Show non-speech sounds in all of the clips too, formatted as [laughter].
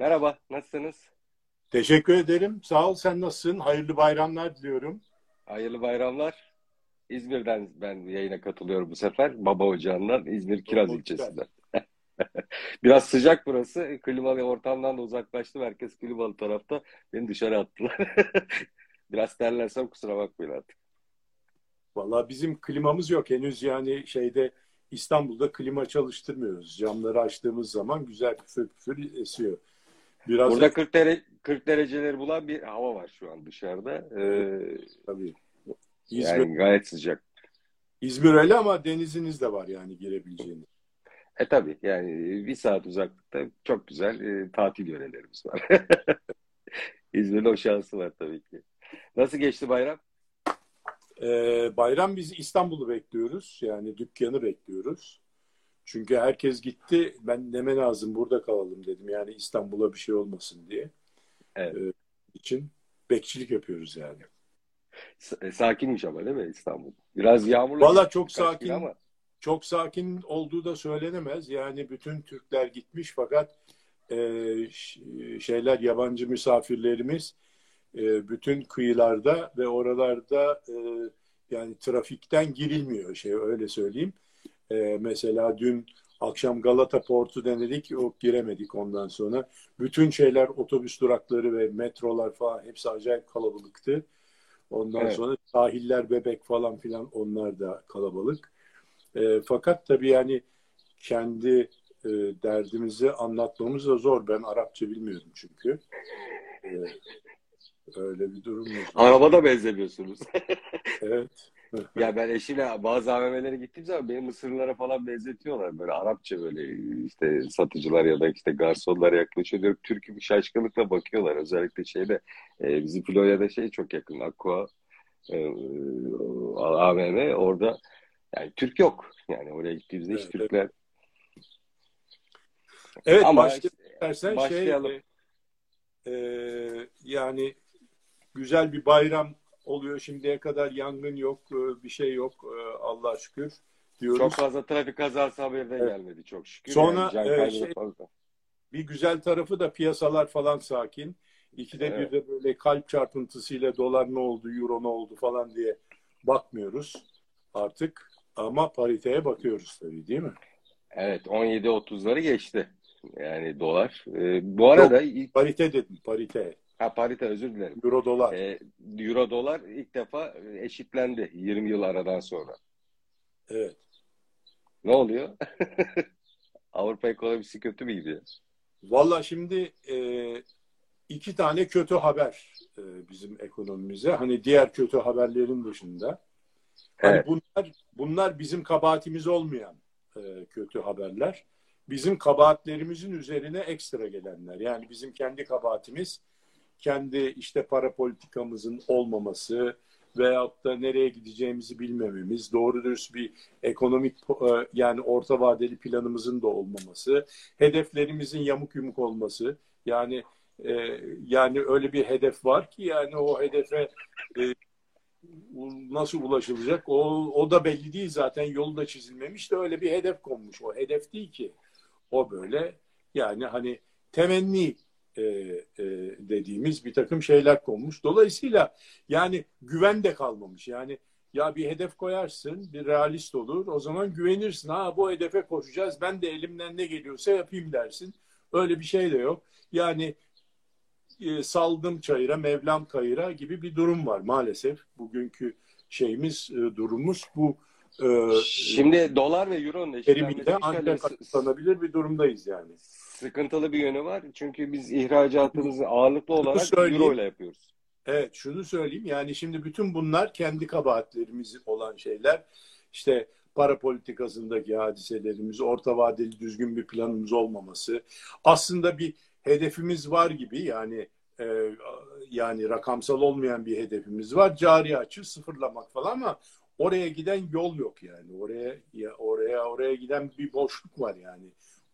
Merhaba, nasılsınız? Teşekkür ederim. Sağ ol. Sen nasılsın? Hayırlı bayramlar diliyorum. Hayırlı bayramlar. İzmir'den ben yayına katılıyorum bu sefer. Baba Ocağı'ndan İzmir Kiraz ilçesinden. [laughs] Biraz sıcak burası. Klimalı ortamdan da uzaklaştım. Herkes klimalı tarafta. Beni dışarı attılar. [laughs] Biraz terlersem kusura bakmayın artık. Vallahi bizim klimamız yok henüz yani şeyde İstanbul'da klima çalıştırmıyoruz. Camları açtığımız zaman güzel püfür püfür esiyor. Biraz Burada 40, dere 40 dereceleri bulan bir hava var şu an dışarıda. Ee, tabii. İzmir, yani gayet sıcak. İzmir öyle ama deniziniz de var yani girebileceğiniz. E tabii yani bir saat uzaklıkta çok güzel e, tatil yörelerimiz var. [laughs] İzmir'de o şansı var tabii ki. Nasıl geçti bayram? Ee, bayram biz İstanbul'u bekliyoruz. Yani dükkanı bekliyoruz. Çünkü herkes gitti. Ben deme lazım burada kalalım dedim. Yani İstanbul'a bir şey olmasın diye. Evet. Ee, için bekçilik yapıyoruz yani. E, Sakinmiş ama değil mi İstanbul? Biraz yağmurlu. Valla çok sakin. Ama Çok sakin olduğu da söylenemez. Yani bütün Türkler gitmiş fakat e, şeyler yabancı misafirlerimiz e, bütün kıyılarda ve oralarda e, yani trafikten girilmiyor şey öyle söyleyeyim. E, mesela dün akşam Galata Portu denedik, yok giremedik ondan sonra. Bütün şeyler otobüs durakları ve metrolar falan hepsi acayip kalabalıktı. Ondan Evet. sonra sahiller, bebek falan filan onlar da kalabalık. E, fakat tabii yani kendi e, derdimizi anlatmamız da zor. Ben Arapça bilmiyorum çünkü. E, öyle bir durum var. arabada benzemiyorsunuz. Evet. Ya ben eşimle bazı AVM'lere gittiğim zaman beni Mısırlılara falan benzetiyorlar. Böyle Arapça böyle işte satıcılar ya da işte garsonlar yaklaşıyor. Diyorum Türk'ü bir şaşkınlıkla bakıyorlar. Özellikle şeyde e, bizim Florya'da şey çok yakın. Aqua e, AVM orada yani Türk yok. Yani oraya gittiğimizde hiç Evet, Türkler Evet Ama başka işte, dersen şey başlayalım. e, e, yani güzel bir bayram oluyor. Şimdiye kadar yangın yok, e, bir şey yok. E, Allah'a şükür diyoruz. Çok fazla trafik kazası haberi de Evet. gelmedi çok şükür. Sonra, yani e, şey- fazla. Bir güzel tarafı da piyasalar falan sakin. İkide Evet. bir de böyle kalp çarpıntısıyla dolar ne oldu, euro ne oldu falan diye bakmıyoruz artık. Ama pariteye bakıyoruz tabii değil mi? Evet 17.30'ları geçti. Yani dolar. Ee, bu arada ilk Parite dedim, parite. Ha, parite özür dilerim. Euro dolar. Ee, Euro dolar ilk defa eşitlendi 20 yıl aradan sonra. Evet. Ne oluyor? [laughs] Avrupa ekonomisi kötü mü gidiyor? Valla şimdi e, iki tane kötü haber e, bizim ekonomimize. Hani diğer kötü haberlerin dışında. Hani Evet. bunlar bunlar bizim kabahatimiz olmayan e, kötü haberler. Bizim kabahatlerimizin üzerine ekstra gelenler. Yani bizim kendi kabahatimiz kendi işte para politikamızın olmaması veyahut da nereye gideceğimizi bilmememiz, doğru dürüst bir ekonomik e, yani orta vadeli planımızın da olmaması, hedeflerimizin yamuk yumuk olması. Yani e, yani öyle bir hedef var ki yani o hedefe e, nasıl ulaşılacak o, o da belli değil zaten yolu da çizilmemiş de öyle bir hedef konmuş. O hedef değil ki. O böyle yani hani temenni e, e, dediğimiz bir takım şeyler konmuş. Dolayısıyla yani güven de kalmamış. Yani ya bir hedef koyarsın, bir realist olur. O zaman güvenirsin. Ha bu hedefe koşacağız. Ben de elimden ne geliyorsa yapayım dersin. Öyle bir şey de yok. Yani e, saldım çayıra, Mevlam kayıra gibi bir durum var maalesef. Bugünkü şeyimiz, e, durumumuz bu e, Şimdi dolar ve euronun eşitlenmesi terimiyle şöyle ancak açıklanabilir bir durumdayız yani. Sıkıntılı bir yönü var. Çünkü biz ihracatımızı ağırlıklı olarak euro ile yapıyoruz. Evet şunu söyleyeyim yani şimdi bütün bunlar kendi kabahatlerimiz olan şeyler. İşte para politikasındaki hadiselerimiz, orta vadeli düzgün bir planımız olmaması. Aslında bir hedefimiz var gibi yani e, yani rakamsal olmayan bir hedefimiz var. Cari açı sıfırlamak falan ama oraya giden yol yok yani. Oraya ya oraya oraya giden bir boşluk var yani.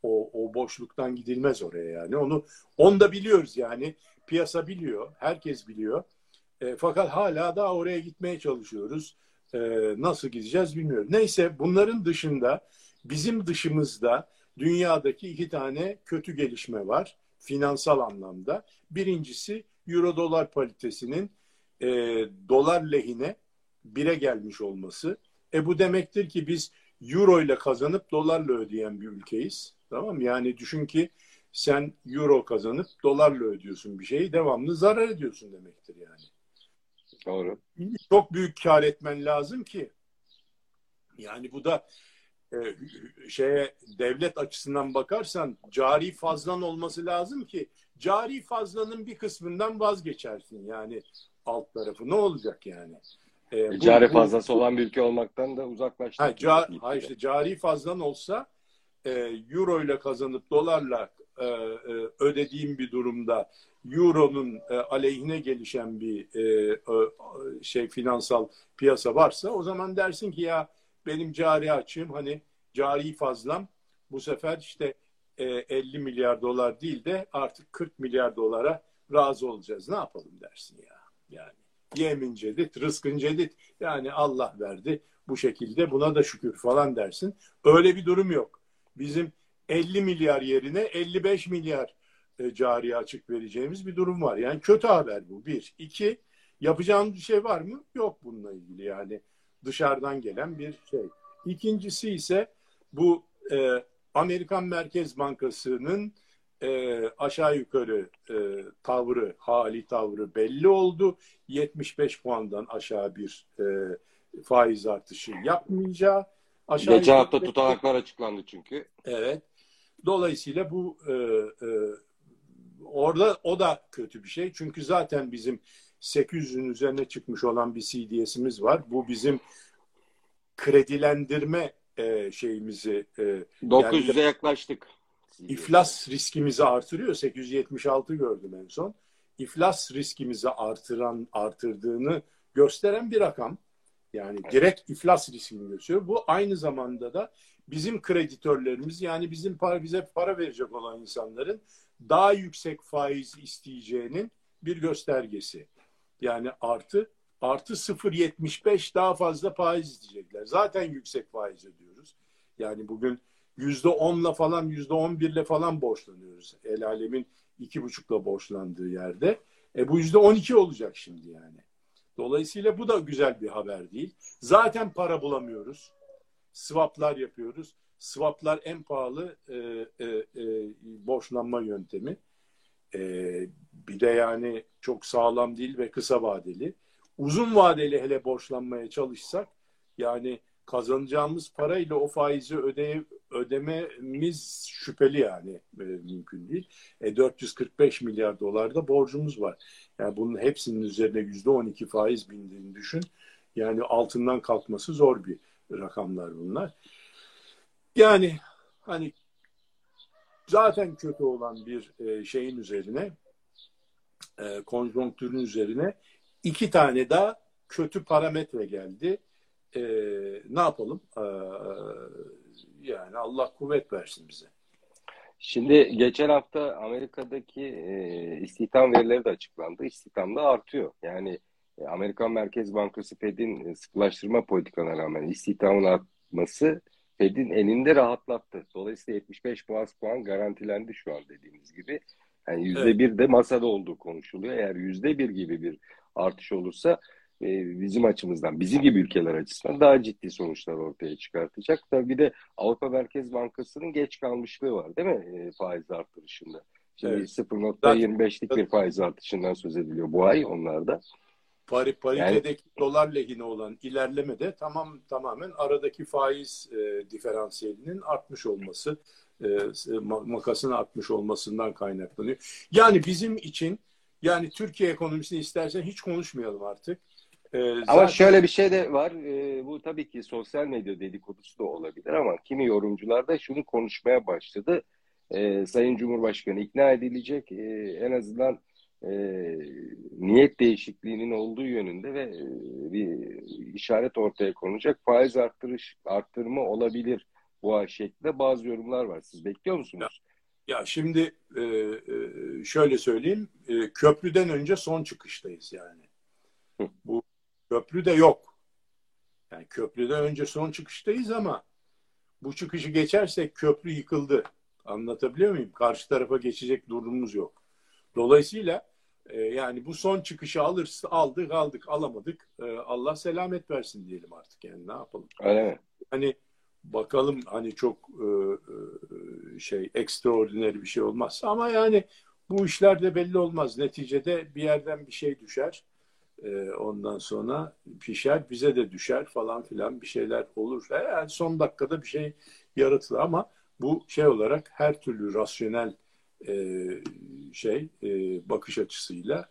O, o boşluktan gidilmez oraya yani. Onu onu da biliyoruz yani. Piyasa biliyor, herkes biliyor. E, fakat hala da oraya gitmeye çalışıyoruz. E, nasıl gideceğiz bilmiyorum. Neyse bunların dışında bizim dışımızda dünyadaki iki tane kötü gelişme var. finansal anlamda. Birincisi euro dolar paritesinin e, dolar lehine bire gelmiş olması. E bu demektir ki biz euro ile kazanıp dolarla ödeyen bir ülkeyiz. Tamam Yani düşün ki sen euro kazanıp dolarla ödüyorsun bir şeyi devamlı zarar ediyorsun demektir yani. Doğru. Çok büyük kar etmen lazım ki yani bu da e, şeye devlet açısından bakarsan cari fazlan olması lazım ki cari fazlanın bir kısmından vazgeçersin yani alt tarafı ne olacak yani? E, e, cari bu, fazlası bu, olan bir ülke olmaktan da uzaklaştık. Ha, ca, ha işte cari fazlan olsa e, euro ile kazanıp dolarla e, e, ödediğim bir durumda euronun e, aleyhine gelişen bir e, e, şey finansal piyasa varsa o zaman dersin ki ya benim cari açığım hani cari fazlam bu sefer işte e, 50 milyar dolar değil de artık 40 milyar dolara razı olacağız. Ne yapalım dersin ya. Yani yemin cedid, rızkın cedid. Yani Allah verdi bu şekilde buna da şükür falan dersin. Öyle bir durum yok. Bizim 50 milyar yerine 55 milyar e, cari açık vereceğimiz bir durum var. Yani kötü haber bu. Bir. iki yapacağımız bir şey var mı? Yok bununla ilgili yani dışarıdan gelen bir şey. İkincisi ise bu e, Amerikan Merkez Bankası'nın e, aşağı yukarı e, tavrı, hali tavrı belli oldu. 75 puandan aşağı bir e, faiz artışı yapmayacağı. Aşağı Geçen hafta tutanaklar açıklandı çünkü. Evet. Dolayısıyla bu e, e, orada o da kötü bir şey. Çünkü zaten bizim 800'ün üzerine çıkmış olan bir CDS'imiz var. Bu bizim kredilendirme e, şeyimizi e, 900'e yani, yaklaştık. İflas riskimizi artırıyor. 876 gördüm en son. İflas riskimizi artıran artırdığını gösteren bir rakam. Yani direkt iflas riskini gösteriyor. Bu aynı zamanda da bizim kreditörlerimiz yani bizim para, bize para verecek olan insanların daha yüksek faiz isteyeceğinin bir göstergesi. Yani artı artı 0.75 daha fazla faiz isteyecekler. Zaten yüksek faiz ödüyoruz. Yani bugün yüzde onla falan yüzde on birle falan borçlanıyoruz. El alemin iki buçukla borçlandığı yerde. E bu yüzde on iki olacak şimdi yani. Dolayısıyla bu da güzel bir haber değil. Zaten para bulamıyoruz. Swaplar yapıyoruz. Swaplar en pahalı e, e, e, borçlanma yöntemi. E, bir de yani çok sağlam değil ve kısa vadeli. Uzun vadeli hele borçlanmaya çalışsak yani kazanacağımız parayla o faizi öde, ödememiz şüpheli yani e, mümkün değil. E, 445 milyar dolar da borcumuz var. Yani bunun hepsinin üzerine yüzde 12 faiz bindiğini düşün. Yani altından kalkması zor bir rakamlar bunlar. Yani hani zaten kötü olan bir e, şeyin üzerine e, konjonktürün üzerine iki tane daha kötü parametre geldi. E, ne yapalım? E, yani Allah kuvvet versin bize. Şimdi geçen hafta Amerika'daki e, istihdam verileri de açıklandı. İstihdam da artıyor. Yani e, Amerikan Merkez Bankası Fed'in sıkılaştırma politikalarına rağmen istihdamın artması Fed'in elinde rahatlattı. Dolayısıyla 75 bas puan garantilendi şu an dediğimiz gibi. Yani yüzde bir de masada olduğu konuşuluyor. Eğer yüzde bir gibi bir artış olursa e, bizim açımızdan, bizim gibi ülkeler açısından daha ciddi sonuçlar ortaya çıkartacak. Tabii bir de Avrupa Merkez Bankası'nın geç kalmışlığı var değil mi e, faiz artırışında? Şimdi evet. 0.25'lik bir faiz artışından söz ediliyor bu ay onlarda. Pari, paritedeki yani, dolar lehine olan ilerleme de tamam tamamen aradaki faiz e, diferansiyelinin artmış olması, e, makasın artmış olmasından kaynaklanıyor. Yani bizim için yani Türkiye ekonomisini istersen hiç konuşmayalım artık. Ee, zaten... Ama şöyle bir şey de var. Ee, bu tabii ki sosyal medya dedikodusu da olabilir ama kimi yorumcular da şunu konuşmaya başladı. Ee, Sayın Cumhurbaşkanı ikna edilecek. Ee, en azından e, niyet değişikliğinin olduğu yönünde ve e, bir işaret ortaya konacak. Faiz arttırış arttırma olabilir bu ay şeklinde bazı yorumlar var. Siz bekliyor musunuz? Ya, ya şimdi e, e, şöyle söyleyeyim. E, köprüden önce son çıkıştayız yani. Hı. Bu köprü de yok. Yani köprüden önce son çıkıştayız ama bu çıkışı geçersek köprü yıkıldı. Anlatabiliyor muyum? Karşı tarafa geçecek durumumuz yok. Dolayısıyla e, yani bu son çıkışı alırsa aldık aldık alamadık. E, Allah selamet versin diyelim artık yani ne yapalım. Öyle mi? Hani bakalım hani çok e, e, şey ekstraordinary bir şey olmaz ama yani bu işler de belli olmaz. Neticede bir yerden bir şey düşer. E, ondan sonra pişer, bize de düşer falan filan bir şeyler olur. E, yani son dakikada bir şey yaratılır ama bu şey olarak her türlü rasyonel e, şey e, bakış açısıyla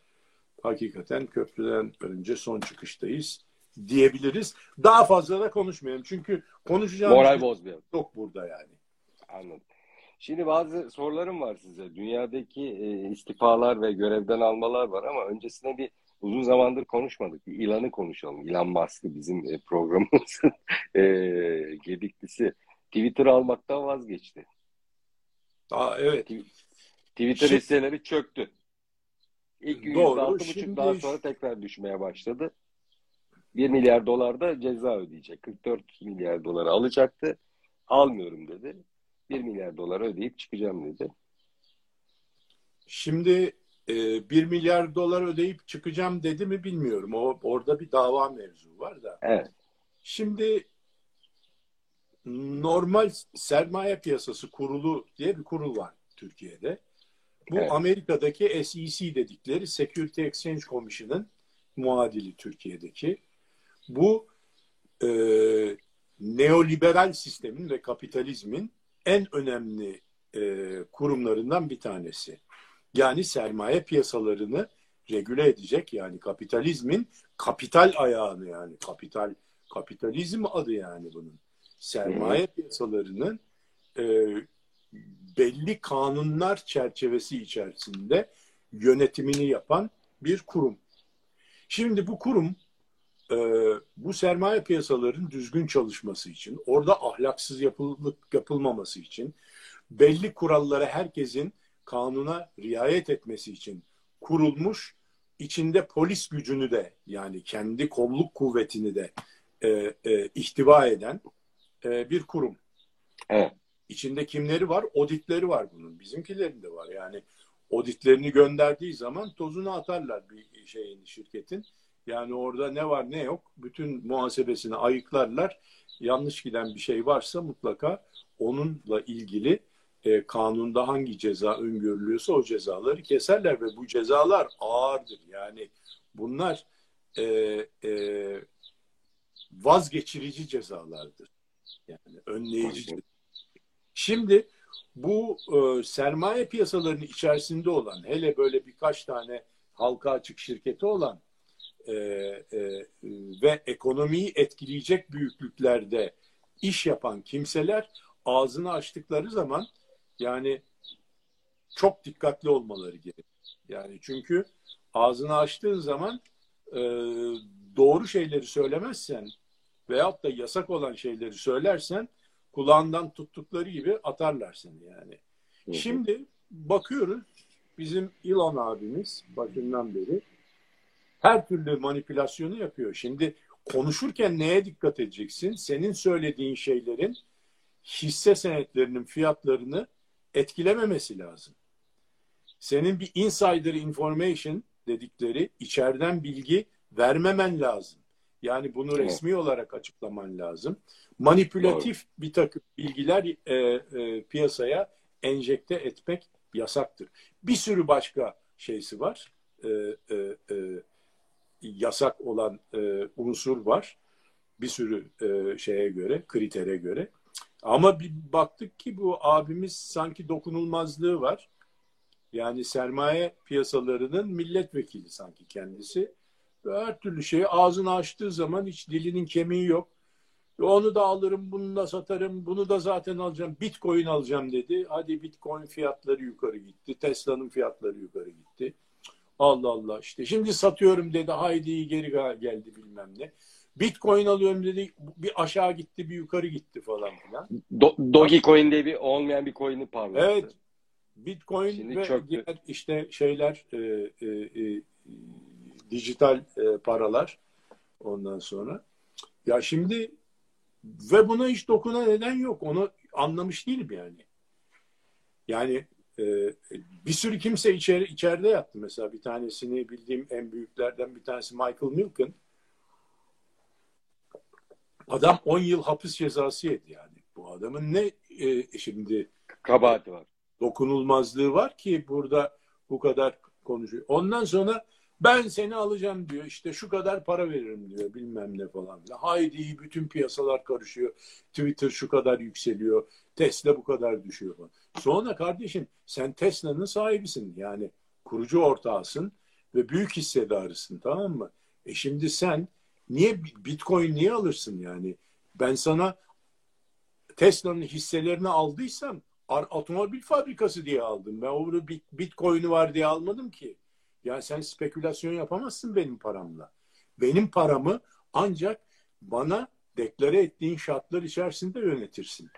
hakikaten köprüden önce son çıkıştayız diyebiliriz. Daha fazla da konuşmayalım. Çünkü konuşacağımız Moral bozmayalım. Yok burada yani. Anladım. Şimdi bazı sorularım var size. Dünyadaki e, istifalar ve görevden almalar var ama öncesine bir uzun zamandır konuşmadık. Bir ilanı konuşalım. İlan Musk'ı bizim e, programımızın [laughs] e, gediklisi. Twitter almaktan vazgeçti. Aa, evet. Twitter Şimdi- hisseleri çöktü. İlk gün Doğru. %6,5 Şimdi- daha sonra tekrar düşmeye başladı. 1 milyar dolar da ceza ödeyecek. 44 milyar doları alacaktı. Almıyorum dedi. 1 milyar dolar ödeyip çıkacağım dedi. Şimdi e, 1 milyar dolar ödeyip çıkacağım dedi mi bilmiyorum. O orada bir dava mevzu var da. Evet. Şimdi normal sermaye piyasası kurulu diye bir kurul var Türkiye'de. Bu Evet. Amerika'daki SEC dedikleri Security Exchange Commission'ın muadili Türkiye'deki. Bu e, neoliberal sistemin ve kapitalizmin en önemli e, kurumlarından bir tanesi. Yani sermaye piyasalarını regüle edecek yani kapitalizmin kapital ayağını yani kapital kapitalizm adı yani bunun. Sermaye piyasalarının e, belli kanunlar çerçevesi içerisinde yönetimini yapan bir kurum. Şimdi bu kurum e, bu sermaye piyasaların düzgün çalışması için, orada ahlaksız yapılık yapılmaması için, belli kurallara herkesin kanuna riayet etmesi için kurulmuş, içinde polis gücünü de yani kendi kolluk kuvvetini de e, e, ihtiva eden e, bir kurum. Evet. İçinde kimleri var? Oditleri var bunun. Bizimkilerin de var. Yani oditlerini gönderdiği zaman tozunu atarlar bir şeyin şirketin. Yani orada ne var ne yok bütün muhasebesini ayıklarlar. Yanlış giden bir şey varsa mutlaka onunla ilgili e, kanunda hangi ceza öngörülüyorsa o cezaları keserler ve bu cezalar ağırdır. Yani bunlar e, e, vazgeçirici cezalardır. Yani önleyici. Şimdi bu e, sermaye piyasalarının içerisinde olan hele böyle birkaç tane halka açık şirketi olan e, e, ve ekonomiyi etkileyecek büyüklüklerde iş yapan kimseler ağzını açtıkları zaman yani çok dikkatli olmaları gerekir. Yani çünkü ağzını açtığın zaman e, doğru şeyleri söylemezsen veyahut da yasak olan şeyleri söylersen kulağından tuttukları gibi atarlar seni yani. Hı hı. Şimdi bakıyoruz bizim Elon abimiz başından beri her türlü manipülasyonu yapıyor. Şimdi konuşurken neye dikkat edeceksin? Senin söylediğin şeylerin hisse senetlerinin fiyatlarını etkilememesi lazım. Senin bir insider information dedikleri içeriden bilgi vermemen lazım. Yani bunu Evet. resmi olarak açıklaman lazım. Manipülatif bir takım bilgiler e, e, piyasaya enjekte etmek yasaktır. Bir sürü başka şeysi var. E, e, e, yasak olan e, unsur var. Bir sürü e, şeye göre, kritere göre. Ama bir baktık ki bu abimiz sanki dokunulmazlığı var. Yani sermaye piyasalarının milletvekili sanki kendisi. Ve her türlü şeyi ağzını açtığı zaman hiç dilinin kemiği yok. Ve Onu da alırım, bunu da satarım, bunu da zaten alacağım. Bitcoin alacağım dedi. Hadi Bitcoin fiyatları yukarı gitti. Tesla'nın fiyatları yukarı gitti. Allah Allah işte. Şimdi satıyorum dedi. Haydi geri geldi bilmem ne. Bitcoin alıyorum dedi. Bir aşağı gitti, bir yukarı gitti falan filan. Do- Dogecoin diye bir olmayan bir coin'i parlattı. Evet. Bitcoin Şimdi ve çöktü. diğer işte şeyler e, e, e, dijital e, paralar ondan sonra. Ya şimdi ve buna hiç dokunan neden yok. Onu anlamış değilim yani. Yani e, bir sürü kimse içeri, içeride yattı. Mesela bir tanesini bildiğim en büyüklerden bir tanesi Michael Milken. Adam 10 yıl hapis cezası yedi yani. Bu adamın ne e, şimdi kabahati var. Dokunulmazlığı var ki burada bu kadar konuşuyor. Ondan sonra ben seni alacağım diyor. İşte şu kadar para veririm diyor. Bilmem ne falan. Haydi bütün piyasalar karışıyor. Twitter şu kadar yükseliyor. Tesla bu kadar düşüyor falan. Sonra kardeşim sen Tesla'nın sahibisin. Yani kurucu ortağısın ve büyük hissedarısın tamam mı? E şimdi sen niye Bitcoin niye alırsın yani? Ben sana Tesla'nın hisselerini aldıysam otomobil fabrikası diye aldım. Ben onu Bitcoin'i var diye almadım ki. Ya sen spekülasyon yapamazsın benim paramla. Benim paramı ancak bana deklare ettiğin şartlar içerisinde yönetirsin.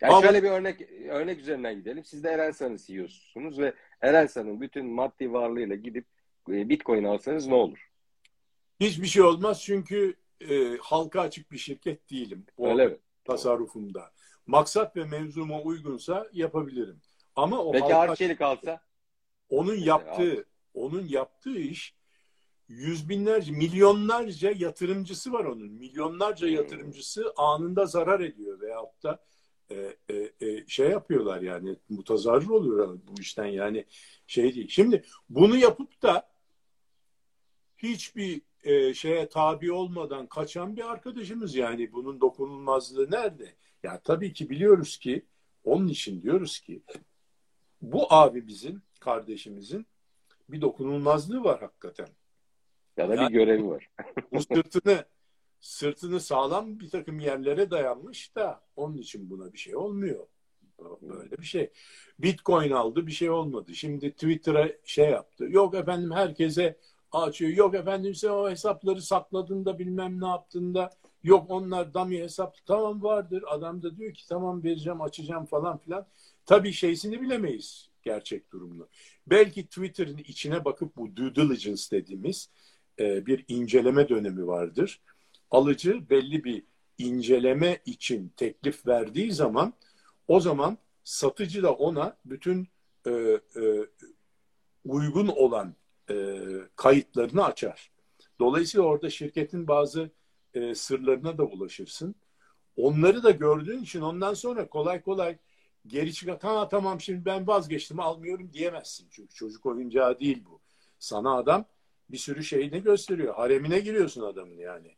Yani Ama, şöyle bir örnek örnek üzerinden gidelim. Siz de Erensan'ın CEO'sunuz ve Erensan'ın bütün maddi varlığıyla gidip e, Bitcoin alsanız ne olur? Hiçbir şey olmaz çünkü e, halka açık bir şirket değilim. O Öyle mi? Tasarrufumda. Maksat ve mevzuma uygunsa yapabilirim. Ama o Peki. Arçelik alsa? Onun yaptığı onun yaptığı iş yüz binlerce, milyonlarca yatırımcısı var onun. Milyonlarca hmm. yatırımcısı anında zarar ediyor veyahut da e, e, e, şey yapıyorlar yani mutazarrır oluyor bu işten yani şey değil. Şimdi bunu yapıp da hiçbir e, şeye tabi olmadan kaçan bir arkadaşımız yani bunun dokunulmazlığı nerede? Ya tabii ki biliyoruz ki onun için diyoruz ki bu abimizin, kardeşimizin bir dokunulmazlığı var hakikaten. Ya da yani, bir görevi var. [laughs] bu sırtını sırtını sağlam bir takım yerlere dayanmış da onun için buna bir şey olmuyor. Böyle bir şey. Bitcoin aldı bir şey olmadı. Şimdi Twitter'a şey yaptı. Yok efendim herkese açıyor. Yok efendim sen o hesapları sakladığında bilmem ne yaptığında yok onlar dummy hesap tamam vardır. Adam da diyor ki tamam vereceğim açacağım falan filan. Tabii şeysini bilemeyiz gerçek durumunu. Belki Twitter'ın içine bakıp bu due diligence dediğimiz e, bir inceleme dönemi vardır. Alıcı belli bir inceleme için teklif verdiği zaman o zaman satıcı da ona bütün e, e, uygun olan e, kayıtlarını açar. Dolayısıyla orada şirketin bazı e, sırlarına da ulaşırsın. Onları da gördüğün için ondan sonra kolay kolay geri çıkar. Tamam tamam şimdi ben vazgeçtim almıyorum diyemezsin. Çünkü çocuk oyuncağı değil bu. Sana adam bir sürü şeyini gösteriyor. Haremine giriyorsun adamın yani.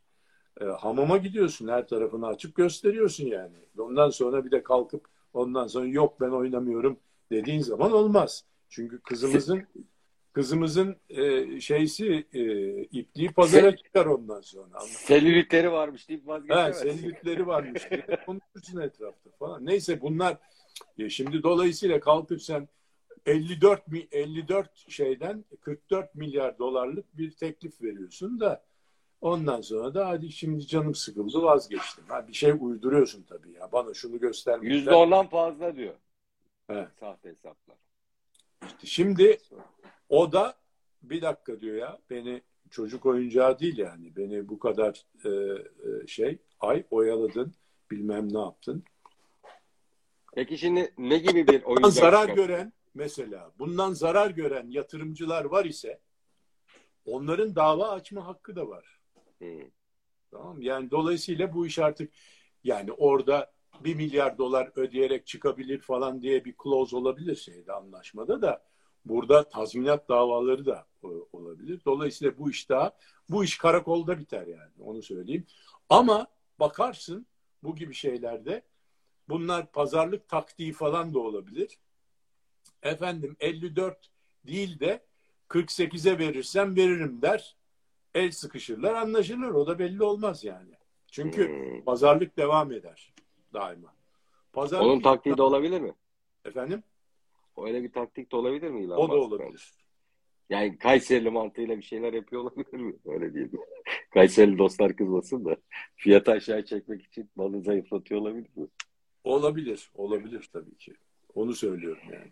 E, hamama gidiyorsun her tarafını açıp gösteriyorsun yani. Ondan sonra bir de kalkıp ondan sonra yok ben oynamıyorum dediğin zaman olmaz. Çünkü kızımızın kızımızın e, şeysi e, ipliği pazara çıkar ondan sonra. Selülitleri varmış deyip vazgeçemez. Selülitleri [laughs] varmış konuşursun etrafta falan. Neyse bunlar e, şimdi dolayısıyla kalkıp sen 54 54 şeyden 44 milyar dolarlık bir teklif veriyorsun da ondan sonra da hadi şimdi canım sıkıldı vazgeçtim. Ha, bir şey uyduruyorsun tabii ya. Bana şunu göstermişler. Yüzde ondan fazla diyor. Evet. Sahte hesaplar. İşte şimdi o da bir dakika diyor ya beni çocuk oyuncağı değil yani. Beni bu kadar e, e, şey ay oyaladın bilmem ne yaptın. Peki şimdi ne gibi bir oyuncak? zarar gören mesela bundan zarar gören yatırımcılar var ise onların dava açma hakkı da var. Hmm. Tamam Yani dolayısıyla bu iş artık yani orada bir milyar dolar ödeyerek çıkabilir falan diye bir clause olabilir şeyde anlaşmada da burada tazminat davaları da olabilir. Dolayısıyla bu iş daha bu iş karakolda biter yani onu söyleyeyim. Ama bakarsın bu gibi şeylerde bunlar pazarlık taktiği falan da olabilir. Efendim 54 değil de 48'e verirsem veririm der. El sıkışırlar anlaşılır. O da belli olmaz yani. Çünkü hmm. pazarlık devam eder daima. Pazarlık Onun taktiği de olabilir mi? Efendim? Öyle bir taktik de olabilir mi İlhan O da olabilir. Yani Kayserili mantığıyla bir şeyler yapıyor olabilir mi? Öyle mi? [laughs] Kayserili dostlar kızmasın da fiyatı aşağı çekmek için malı zayıflatıyor olabilir mi? Olabilir. Olabilir tabii ki. Onu söylüyorum yani.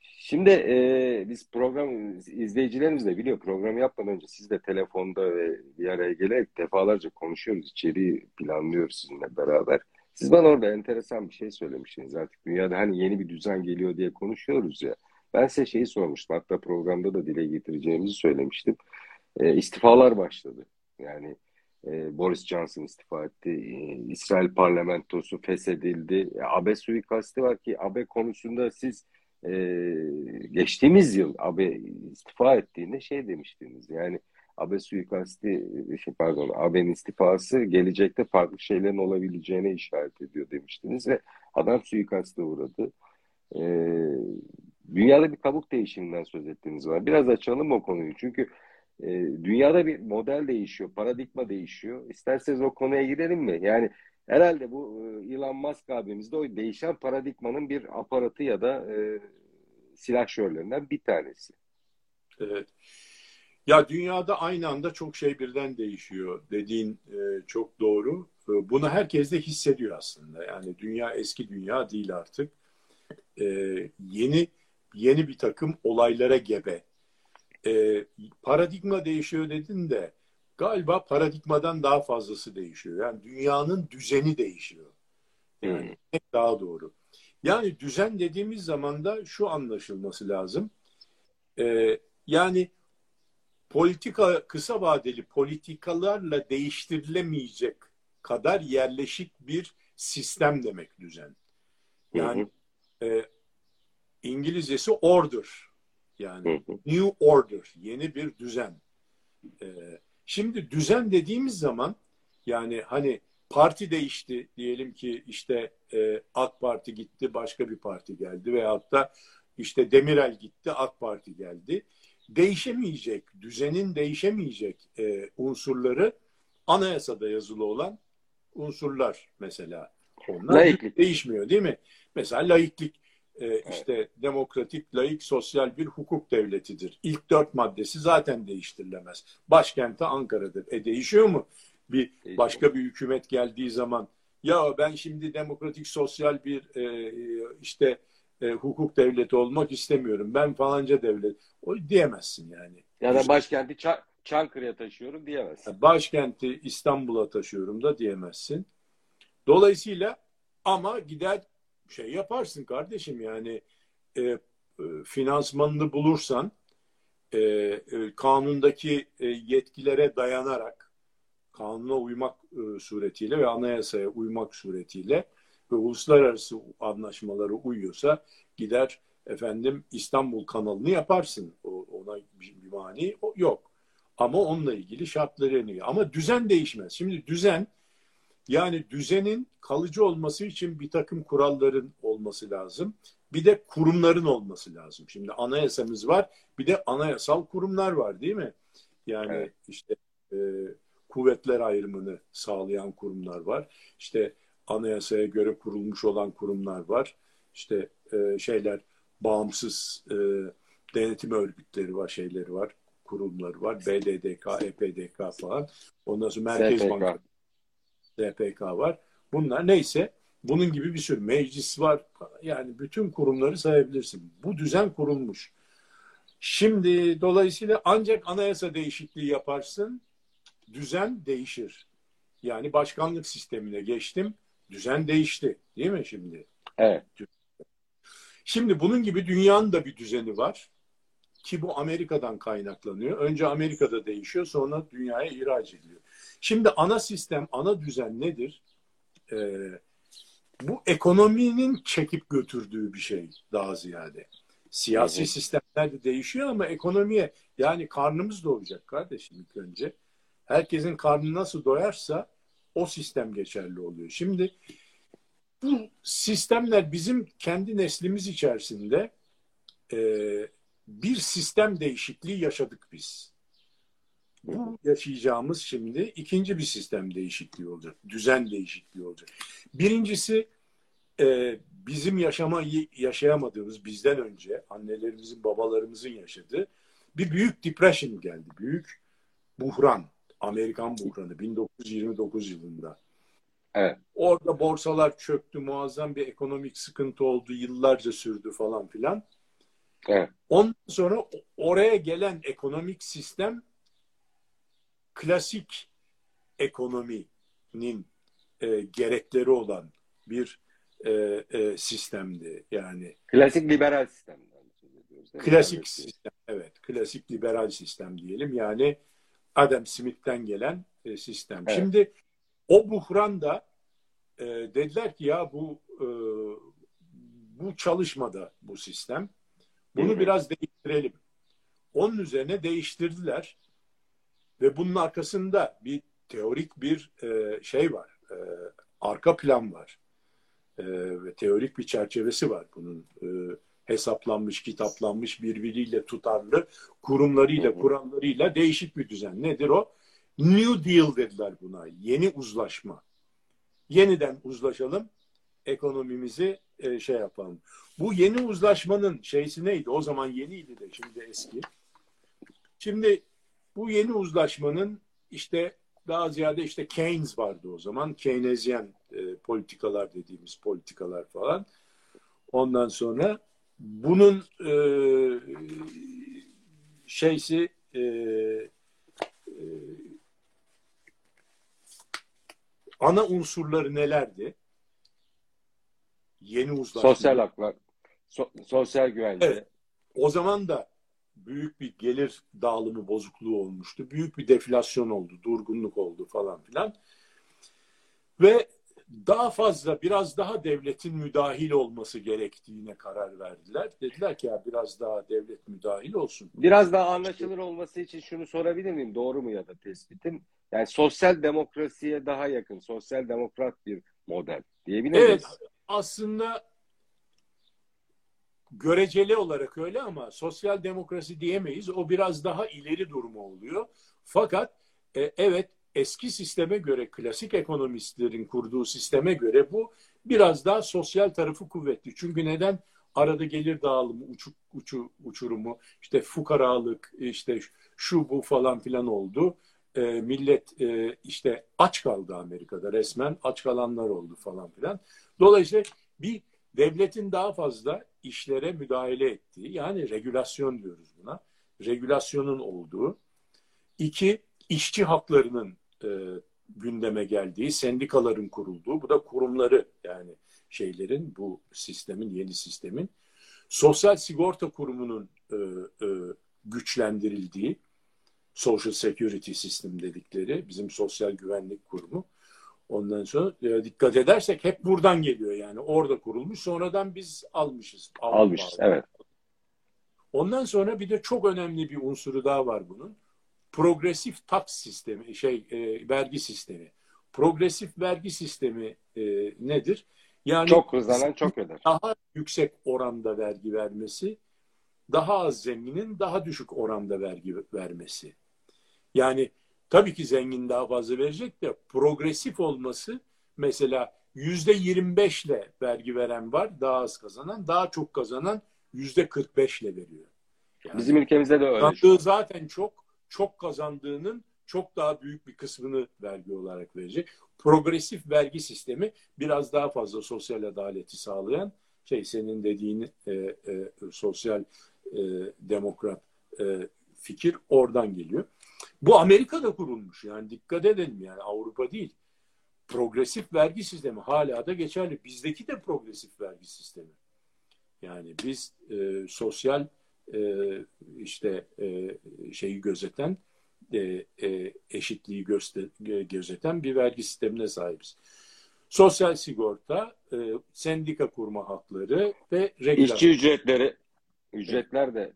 Şimdi e, biz program izleyicilerimiz de biliyor program yapmadan önce siz de telefonda ve bir araya gelerek defalarca konuşuyoruz. içeriği planlıyoruz sizinle beraber. Siz bana orada enteresan bir şey söylemiştiniz. Artık dünyada hani yeni bir düzen geliyor diye konuşuyoruz ya. Ben size şeyi sormuştum. Hatta programda da dile getireceğimizi söylemiştim. E, istifalar başladı. Yani e, Boris Johnson istifa etti. E, İsrail parlamentosu feshedildi. E, AB suikasti var ki AB konusunda siz e, geçtiğimiz yıl AB istifa ettiğinde şey demiştiniz. Yani AB suikasti, şey, pardon AB'nin istifası gelecekte farklı şeylerin olabileceğine işaret ediyor demiştiniz ve adam suikaste uğradı. E, dünyada bir kabuk değişiminden söz ettiğiniz var. Biraz açalım o konuyu. Çünkü e, dünyada bir model değişiyor, paradigma değişiyor. İsterseniz o konuya girelim mi? Yani herhalde bu e, Elon Musk abimizde o değişen paradigmanın bir aparatı ya da e, silahşörlerinden bir tanesi. Evet. Ya dünyada aynı anda çok şey birden değişiyor dediğin e, çok doğru. E, bunu herkes de hissediyor aslında. Yani dünya eski dünya değil artık. E, yeni yeni bir takım olaylara gebe. E, paradigma değişiyor dedin de galiba paradigmadan daha fazlası değişiyor. Yani dünyanın düzeni değişiyor. Yani hmm. daha doğru. Yani düzen dediğimiz zaman da şu anlaşılması lazım. E, yani politika kısa vadeli politikalarla değiştirilemeyecek kadar yerleşik bir sistem demek düzen. Yani hı hı. E, İngilizcesi order. Yani hı hı. new order, yeni bir düzen. E, şimdi düzen dediğimiz zaman yani hani parti değişti diyelim ki işte e, AK Parti gitti başka bir parti geldi veyahut da işte Demirel gitti AK Parti geldi değişemeyecek, düzenin değişemeyecek e, unsurları anayasada yazılı olan unsurlar mesela. Onlar laiklik. değişmiyor değil mi? Mesela laiklik e, evet. işte demokratik, laik, sosyal bir hukuk devletidir. İlk dört maddesi zaten değiştirilemez. Başkenti Ankara'dır. E değişiyor mu? Bir başka bir hükümet geldiği zaman ya ben şimdi demokratik, sosyal bir e, işte e, hukuk devleti olmak istemiyorum. Ben falanca devlet. O diyemezsin yani. Ya da başkenti Ç Çankırı'ya taşıyorum diyemezsin. Başkenti İstanbul'a taşıyorum da diyemezsin. Dolayısıyla ama gider şey yaparsın kardeşim yani e, e, finansmanını bulursan e, e, kanundaki e, yetkilere dayanarak kanuna uymak e, suretiyle ve anayasaya uymak suretiyle ve uluslararası anlaşmaları uyuyorsa gider efendim İstanbul kanalını yaparsın. O, ona bir, bir mani yok. Ama onunla ilgili şartları ne? Ama düzen değişmez. Şimdi düzen yani düzenin kalıcı olması için bir takım kuralların olması lazım. Bir de kurumların olması lazım. Şimdi anayasamız var. Bir de anayasal kurumlar var değil mi? Yani evet. işte e, kuvvetler ayrımını sağlayan kurumlar var. İşte anayasaya göre kurulmuş olan kurumlar var. İşte e, şeyler bağımsız e, denetim örgütleri var, şeyleri var, kurumları var. BDDK, EPDK falan. Ondan sonra Merkez SPK. Bankası, SPK var. Bunlar neyse bunun gibi bir sürü meclis var. Yani bütün kurumları sayabilirsin. Bu düzen kurulmuş. Şimdi dolayısıyla ancak anayasa değişikliği yaparsın, düzen değişir. Yani başkanlık sistemine geçtim. Düzen değişti değil mi şimdi? Evet. Şimdi bunun gibi dünyanın da bir düzeni var ki bu Amerika'dan kaynaklanıyor. Önce Amerika'da değişiyor sonra dünyaya ihraç ediliyor. Şimdi ana sistem, ana düzen nedir? Ee, bu ekonominin çekip götürdüğü bir şey daha ziyade. Siyasi evet. sistemler de değişiyor ama ekonomiye yani karnımız doyacak kardeşim ilk önce. Herkesin karnı nasıl doyarsa o sistem geçerli oluyor. Şimdi bu sistemler bizim kendi neslimiz içerisinde e, bir sistem değişikliği yaşadık biz. Bu yaşayacağımız şimdi ikinci bir sistem değişikliği olacak. Düzen değişikliği olacak. Birincisi e, bizim yaşamayı yaşayamadığımız bizden önce annelerimizin babalarımızın yaşadığı bir büyük depression geldi. Büyük buhran. Amerikan buhranı 1929 yılında. Evet. Orada borsalar çöktü, muazzam bir ekonomik sıkıntı oldu, yıllarca sürdü falan filan. Evet. Ondan sonra oraya gelen ekonomik sistem klasik ekonominin e, gerekleri olan bir e, e, sistemdi. Yani klasik liberal sistem. Klasik sistem, evet. Klasik liberal sistem diyelim. Yani Adam Smith'ten gelen e, sistem. Evet. Şimdi o buhranda e, dediler ki ya bu e, bu çalışmadı bu sistem. Bunu biraz değiştirelim. Onun üzerine değiştirdiler ve bunun arkasında bir teorik bir e, şey var. E, arka plan var. E, ve teorik bir çerçevesi var bunun. E, hesaplanmış, kitaplanmış, birbiriyle tutarlı, kurumlarıyla, kurallarıyla değişik bir düzen. Nedir o? New Deal dediler buna. Yeni uzlaşma. Yeniden uzlaşalım, ekonomimizi e, şey yapalım. Bu yeni uzlaşmanın şeysi neydi? O zaman yeniydi de şimdi eski. Şimdi bu yeni uzlaşmanın işte daha ziyade işte Keynes vardı o zaman. Keynesyen e, politikalar dediğimiz politikalar falan. Ondan sonra bunun e, şeysi e, e, ana unsurları nelerdi? Yeni uzlaşma. Sosyal haklar, so, sosyal güvence. Evet. O zaman da büyük bir gelir dağılımı bozukluğu olmuştu. Büyük bir deflasyon oldu, durgunluk oldu falan filan. Ve daha fazla, biraz daha devletin müdahil olması gerektiğine karar verdiler. Dediler ki ya biraz daha devlet müdahil olsun. Biraz daha anlaşılır olması için şunu sorabilir miyim? Doğru mu ya da tespitim? Yani sosyal demokrasiye daha yakın, sosyal demokrat bir model diyebilir miyiz? Evet, aslında göreceli olarak öyle ama sosyal demokrasi diyemeyiz. O biraz daha ileri durumu oluyor. Fakat e, evet eski sisteme göre, klasik ekonomistlerin kurduğu sisteme göre bu biraz daha sosyal tarafı kuvvetli. Çünkü neden? Arada gelir dağılımı, uçuk, uçu, uçurumu, işte fukaralık, işte şu bu falan filan oldu. E, millet e, işte aç kaldı Amerika'da resmen aç kalanlar oldu falan filan. Dolayısıyla bir devletin daha fazla işlere müdahale ettiği yani regülasyon diyoruz buna. Regülasyonun olduğu. iki işçi haklarının e, gündeme geldiği, sendikaların kurulduğu, bu da kurumları yani şeylerin, bu sistemin, yeni sistemin, Sosyal Sigorta Kurumu'nun e, e, güçlendirildiği, Social Security System dedikleri, bizim sosyal güvenlik kurumu. Ondan sonra e, dikkat edersek hep buradan geliyor yani. Orada kurulmuş, sonradan biz almışız. Almışız, evet. Ondan sonra bir de çok önemli bir unsuru daha var bunun progresif tax sistemi, şey e, vergi sistemi. Progresif vergi sistemi e, nedir? Yani çok hızlanan çok öder. Daha yüksek oranda vergi vermesi, daha az zenginin daha düşük oranda vergi vermesi. Yani tabii ki zengin daha fazla verecek de progresif olması mesela yüzde 25 ile vergi veren var daha az kazanan, daha çok kazanan yüzde 45 ile veriyor. Yani Bizim ülkemizde de öyle. Kazandığı zaten çok çok kazandığının çok daha büyük bir kısmını vergi olarak verecek. Progresif vergi sistemi biraz daha fazla sosyal adaleti sağlayan şey senin dediğin e, e, sosyal e, demokrat e, fikir oradan geliyor. Bu Amerika'da kurulmuş yani dikkat edelim yani Avrupa değil. Progresif vergi sistemi hala da geçerli. Bizdeki de progresif vergi sistemi. Yani biz e, sosyal e, işte e, şeyi gözeten e, e, eşitliği göster, gözeten bir vergi sistemine sahibiz. Sosyal sigorta, e, sendika kurma hakları ve regülasyon. İşçi ücretleri, ücretler de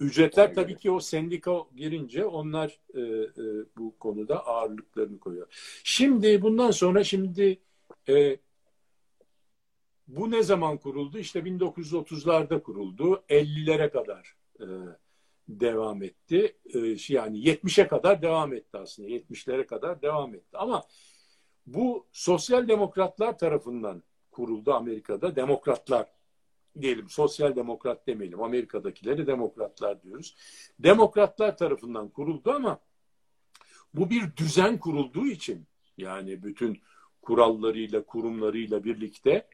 Ücretler tabii ki o sendika girince onlar e, e, bu konuda ağırlıklarını koyuyor. Şimdi bundan sonra şimdi e, bu ne zaman kuruldu? İşte 1930'larda kuruldu. 50'lere kadar e, devam etti. E, yani 70'e kadar devam etti aslında. 70'lere kadar devam etti. Ama bu sosyal demokratlar tarafından kuruldu Amerika'da. Demokratlar diyelim, sosyal demokrat demeyelim. Amerika'dakileri demokratlar diyoruz. Demokratlar tarafından kuruldu ama bu bir düzen kurulduğu için yani bütün kurallarıyla, kurumlarıyla birlikte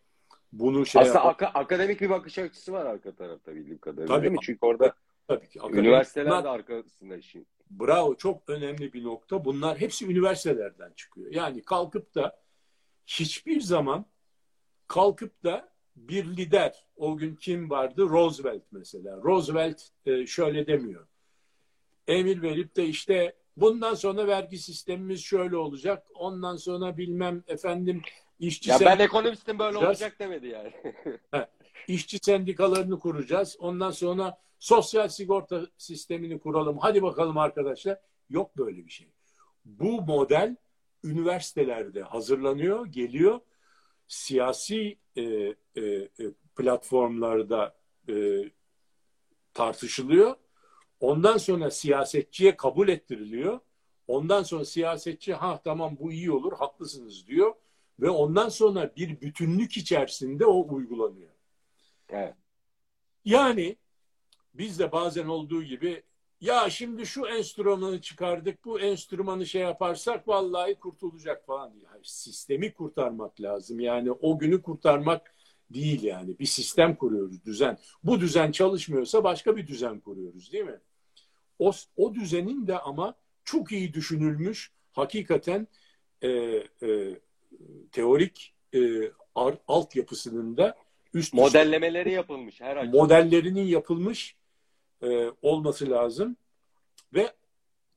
bunu şey Aslında yap- ak- akademik bir bakış açısı var arka tarafta bildiğim kadarıyla tabii, değil mi? Çünkü orada tabii ki, üniversiteler bunlar, de arkasında işin. Bravo çok önemli bir nokta. Bunlar hepsi üniversitelerden çıkıyor. Yani kalkıp da hiçbir zaman kalkıp da bir lider, o gün kim vardı? Roosevelt mesela. Roosevelt e, şöyle demiyor. Emir verip de işte bundan sonra vergi sistemimiz şöyle olacak. Ondan sonra bilmem efendim işçi Ya ben ekonomistim böyle olacak demedi yani. [laughs] işçi sendikalarını kuracağız. Ondan sonra sosyal sigorta sistemini kuralım. Hadi bakalım arkadaşlar. Yok böyle bir şey. Bu model üniversitelerde hazırlanıyor, geliyor. Siyasi e, e, e, platformlarda e, tartışılıyor. Ondan sonra siyasetçiye kabul ettiriliyor. Ondan sonra siyasetçi ha tamam bu iyi olur haklısınız diyor ve ondan sonra bir bütünlük içerisinde o uygulanıyor. Evet. Yani biz de bazen olduğu gibi ya şimdi şu enstrümanı çıkardık bu enstrümanı şey yaparsak vallahi kurtulacak falan diye. Hayır, sistemi kurtarmak lazım. Yani o günü kurtarmak değil yani. Bir sistem kuruyoruz, düzen. Bu düzen çalışmıyorsa başka bir düzen kuruyoruz değil mi? O, o düzenin de ama çok iyi düşünülmüş, hakikaten e, e, teorik e, altyapısının da üst modellemeleri yapılmış her açıdan. Modellerinin yapılmış e, olması lazım ve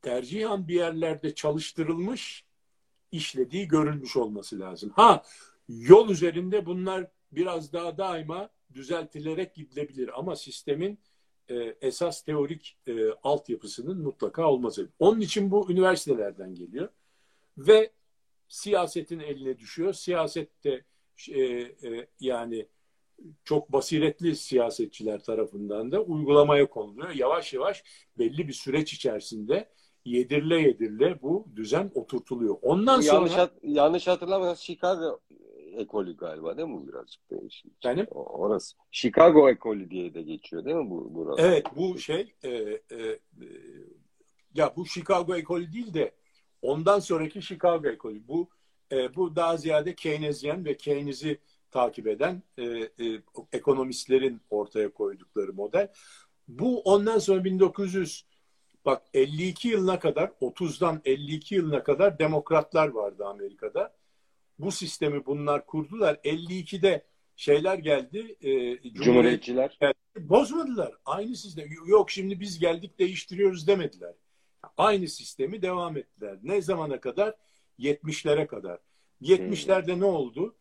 tercihan bir yerlerde çalıştırılmış, işlediği görülmüş olması lazım. Ha yol üzerinde bunlar biraz daha daima düzeltilerek gidilebilir ama sistemin e, esas teorik e, altyapısının mutlaka olması. Onun için bu üniversitelerden geliyor ve siyasetin eline düşüyor. Siyasette e, e, yani çok basiretli siyasetçiler tarafından da uygulamaya konuluyor. Yavaş yavaş belli bir süreç içerisinde yedirile yedirile bu düzen oturtuluyor. Ondan sonra yanlış, hat, yanlış hatırlamıyorsam Chicago ekolü galiba değil mi birazcık değişik. Benim? Orası. Chicago ekolü diye de geçiyor değil mi bu burası? Evet bu şey e, e, e, ya bu Chicago ekolü değil de ondan sonraki Chicago ekolü. Bu e, bu daha ziyade Keynesyen ve Keynes'i takip eden e, e, ekonomistlerin ortaya koydukları model. Bu ondan sonra 1900 bak 52 yılına kadar 30'dan 52 yılına kadar demokratlar vardı Amerika'da. Bu sistemi bunlar kurdular. 52'de şeyler geldi. E, Cumhuriyetçiler. Geldi, bozmadılar. Aynı sistem. Yok şimdi biz geldik değiştiriyoruz demediler. Aynı sistemi devam ettiler. Ne zamana kadar? 70'lere kadar. 70'lerde ne oldu?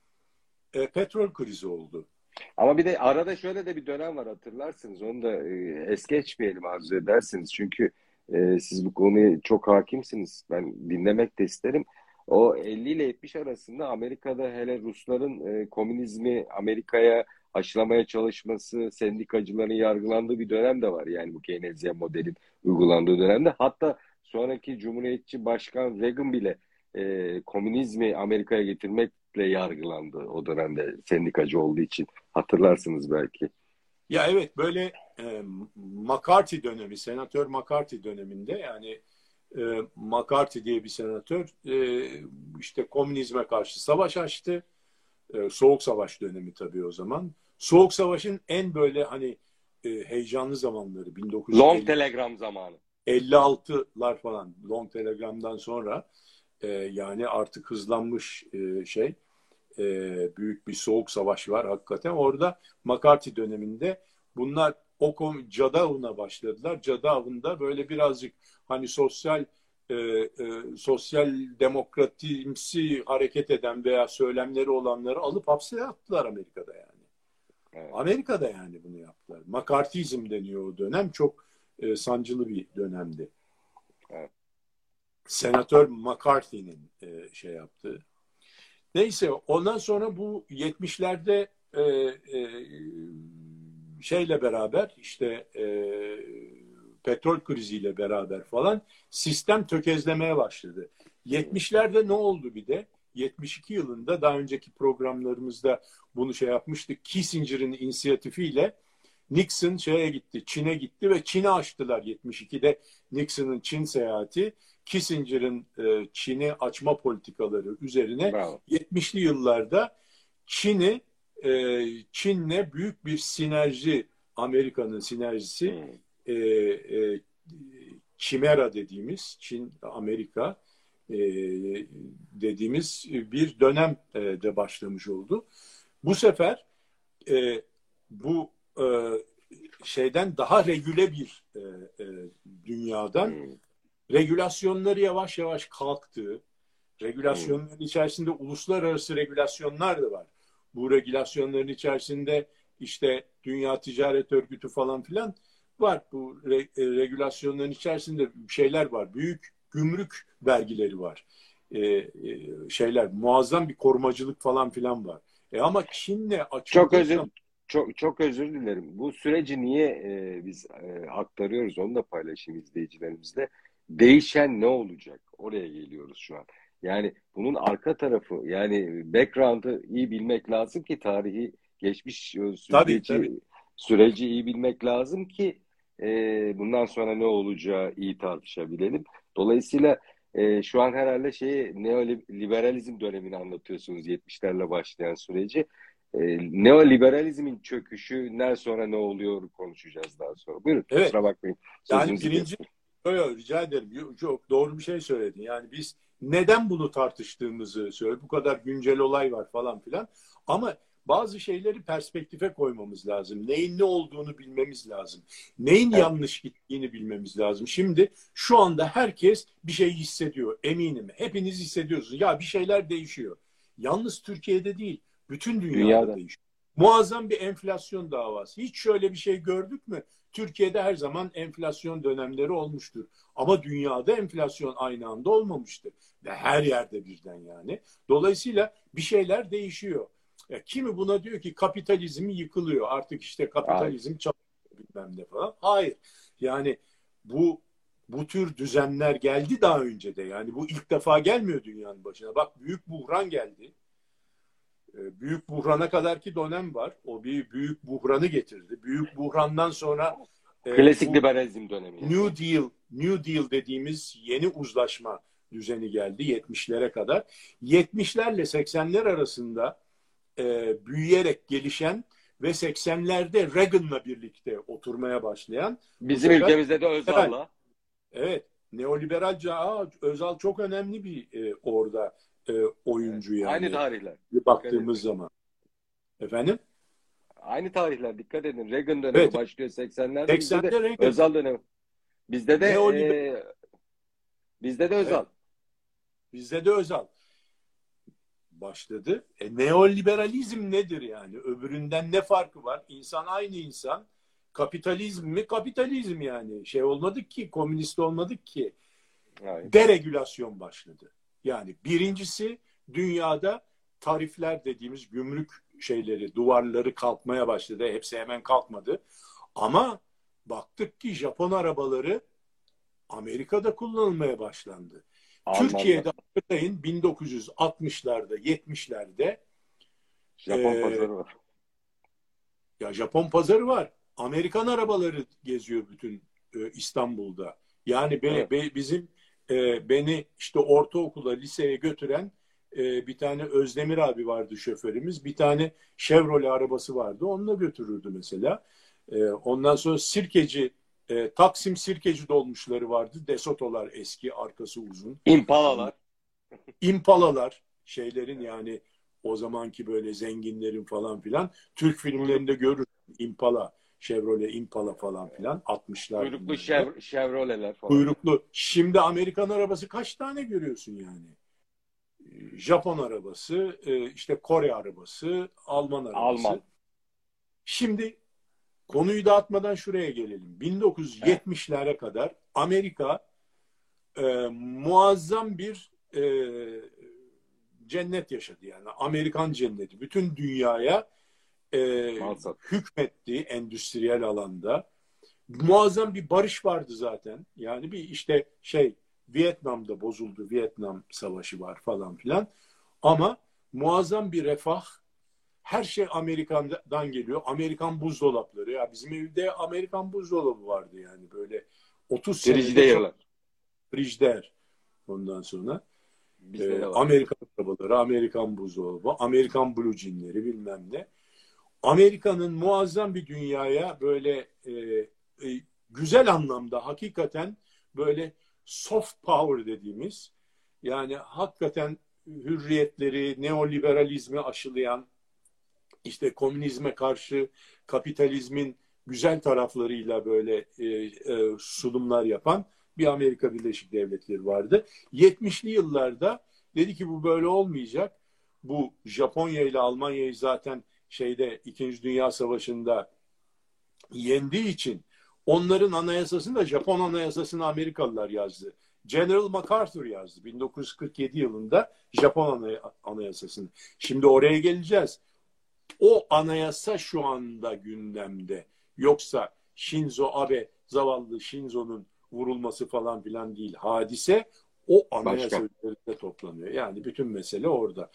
E, petrol krizi oldu. Ama bir de arada şöyle de bir dönem var hatırlarsınız. Onu da e, es geçmeyelim arzu edersiniz. Çünkü e, siz bu konuya çok hakimsiniz. Ben dinlemek de isterim. O 50 ile 70 arasında Amerika'da hele Rusların e, komünizmi Amerika'ya aşılamaya çalışması, sendikacıların yargılandığı bir dönem de var. Yani bu Keynesyen modelin uygulandığı dönemde. Hatta sonraki Cumhuriyetçi Başkan Reagan bile e, komünizmi Amerika'ya getirmekle yargılandı o dönemde sendikacı olduğu için. Hatırlarsınız belki. Ya evet böyle e, McCarthy dönemi, senatör McCarthy döneminde yani e, McCarthy diye bir senatör e, işte komünizme karşı savaş açtı. E, Soğuk Savaş dönemi tabii o zaman. Soğuk Savaş'ın en böyle hani e, heyecanlı zamanları 1950, Long Telegram zamanı. 56'lar falan Long Telegram'dan sonra e, yani artık hızlanmış e, şey e, büyük bir soğuk savaş var hakikaten. Orada McCarthy döneminde bunlar o Cadavun'a başladılar. Cadavun'da böyle birazcık hani sosyal e, e, sosyal demokratimsi hareket eden veya söylemleri olanları alıp hapse attılar Amerika'da yani. Evet. Amerika'da yani bunu yaptılar. McCarthyizm deniyor o dönem. Çok e, sancılı bir dönemdi. Evet. Senatör McCarthy'nin e, şey yaptığı. Neyse ondan sonra bu 70'lerde e, e, şeyle beraber işte e, petrol kriziyle beraber falan sistem tökezlemeye başladı. 70'lerde ne oldu bir de? 72 yılında daha önceki programlarımızda bunu şey yapmıştık. Kissinger'in inisiyatifiyle Nixon şeye gitti, Çin'e gitti ve Çin'i açtılar 72'de Nixon'ın Çin seyahati. Kissinger'in e, Çin'i açma politikaları üzerine Bravo. 70'li yıllarda Çin'i e, Çin'le büyük bir sinerji Amerika'nın sinerjisi hmm. E, e, Çimera dediğimiz Çin Amerika e, dediğimiz bir dönem e, de başlamış oldu. Bu sefer e, bu e, şeyden daha regüle bir e, e, dünyadan hmm. regülasyonları yavaş yavaş kalktı. Regülasyonların hmm. içerisinde uluslararası regülasyonlar da var. Bu regülasyonların içerisinde işte Dünya Ticaret Örgütü falan filan var. Bu re, e, regülasyonların içerisinde şeyler var. Büyük gümrük vergileri var. E, e, şeyler muazzam bir korumacılık falan filan var. E ama Çin'le açık çok özür çok çok özür dilerim. Bu süreci niye e, biz e, aktarıyoruz onu da paylaşayım izleyicilerimizle. Değişen ne olacak? Oraya geliyoruz şu an. Yani bunun arka tarafı yani background'ı iyi bilmek lazım ki tarihi geçmiş süreci, tabii, tabii. süreci iyi bilmek lazım ki e, bundan sonra ne olacağı iyi tartışabilelim. Dolayısıyla e, şu an herhalde şeyi neoliberalizm dönemini anlatıyorsunuz 70'lerle başlayan süreci. E, neoliberalizmin çöküşünden sonra ne oluyor konuşacağız daha sonra. Buyurun evet. kusura bakmayın. Yani birinci Yok, rica ederim. Çok doğru bir şey söyledin. Yani biz neden bunu tartıştığımızı söyle. Bu kadar güncel olay var falan filan. Ama bazı şeyleri perspektife koymamız lazım. Neyin ne olduğunu bilmemiz lazım. Neyin evet. yanlış gittiğini bilmemiz lazım. Şimdi şu anda herkes bir şey hissediyor. Eminim. Hepiniz hissediyorsunuz. Ya bir şeyler değişiyor. Yalnız Türkiye'de değil. Bütün dünyada, dünyada. değişiyor. Muazzam bir enflasyon davası. Hiç şöyle bir şey gördük mü? Türkiye'de her zaman enflasyon dönemleri olmuştur. Ama dünyada enflasyon aynı anda olmamıştır. Ve her yerde birden yani. Dolayısıyla bir şeyler değişiyor. Ya, kimi buna diyor ki kapitalizm yıkılıyor. Artık işte kapitalizm çalışıyor bilmem ne falan. Hayır. Yani bu bu tür düzenler geldi daha önce de. Yani bu ilk defa gelmiyor dünyanın başına. Bak büyük buhran geldi. Ee, büyük buhrana kadar ki dönem var. O bir büyük buhranı getirdi. Büyük buhrandan sonra e, klasik liberalizm dönemi. New Deal, New Deal dediğimiz yeni uzlaşma düzeni geldi 70'lere kadar. 70'lerle 80'ler arasında e, büyüyerek gelişen ve 80'lerde Reagan'la birlikte oturmaya başlayan. Bizim ülkemizde de Özal'la. Evet. Neoliberalca aa, Özal çok önemli bir e, orada e, oyuncu yani. Aynı tarihler. Bir baktığımız zaman. Efendim? Aynı tarihler dikkat edin. Reagan dönemi evet. başlıyor 80'lerde. 80'de de Reagan. Özal dönemi. Bizde de e, bizde de Özal. Evet. Bizde de Özal başladı. E, neoliberalizm nedir yani? Öbüründen ne farkı var? İnsan aynı insan. Kapitalizm mi? Kapitalizm yani. Şey olmadık ki, komünist olmadık ki. Hayır. Deregülasyon başladı. Yani birincisi dünyada tarifler dediğimiz gümrük şeyleri, duvarları kalkmaya başladı. Hepsi hemen kalkmadı. Ama baktık ki Japon arabaları Amerika'da kullanılmaya başlandı. Almanlar. Türkiye'de hatırlayın 1960'larda, 70'lerde Japon e, pazarı var. Ya Japon pazarı var. Amerikan arabaları geziyor bütün e, İstanbul'da. Yani be, evet. be, bizim e, beni işte ortaokula, liseye götüren e, bir tane Özdemir abi vardı şoförümüz. Bir tane Chevrolet arabası vardı. Onunla götürürdü mesela. E, ondan sonra Sirkeci e, Taksim Sirkeci dolmuşları vardı. Desotolar eski, arkası uzun. Impalalar. Impalalar. Şeylerin yani o zamanki böyle zenginlerin falan filan. Türk filmlerinde görür Impala. Chevrolet Impala falan filan 60'lar. Kuyruklu Chev Chevrolet'ler falan. Kuyruklu. Şimdi Amerikan arabası kaç tane görüyorsun yani? Japon arabası, e, işte Kore arabası, Alman arabası. Alman. Şimdi konuyu dağıtmadan şuraya gelelim. 1970'lere evet. kadar Amerika e, muazzam bir e, cennet yaşadı yani. Amerikan cenneti. Bütün dünyaya e, hükmetti endüstriyel alanda. Muazzam bir barış vardı zaten. Yani bir işte şey Vietnam'da bozuldu. Vietnam Savaşı var falan filan. Ama muazzam bir refah. Her şey Amerikan'dan geliyor. Amerikan buzdolapları. Ya bizim evde Amerikan buzdolabı vardı yani böyle 30 senede. Frigider. Ondan sonra. Ee, Amerikan arabaları, Amerikan buzdolabı, Amerikan blue jeanleri bilmem ne. Amerika'nın muazzam bir dünyaya böyle e, e, güzel anlamda hakikaten böyle soft power dediğimiz yani hakikaten hürriyetleri, neoliberalizmi aşılayan işte komünizme karşı kapitalizmin güzel taraflarıyla böyle e, e, sunumlar yapan bir Amerika Birleşik Devletleri vardı. 70'li yıllarda dedi ki bu böyle olmayacak. Bu Japonya ile Almanya'yı zaten şeyde İkinci Dünya Savaşı'nda yendiği için onların anayasasını da Japon anayasasını Amerikalılar yazdı. General MacArthur yazdı 1947 yılında Japon anayasasını. Şimdi oraya geleceğiz. O anayasa şu anda gündemde. Yoksa Shinzo Abe, zavallı Shinzo'nun vurulması falan filan değil. Hadise o anayasa üzerinde toplanıyor. Yani bütün mesele orada.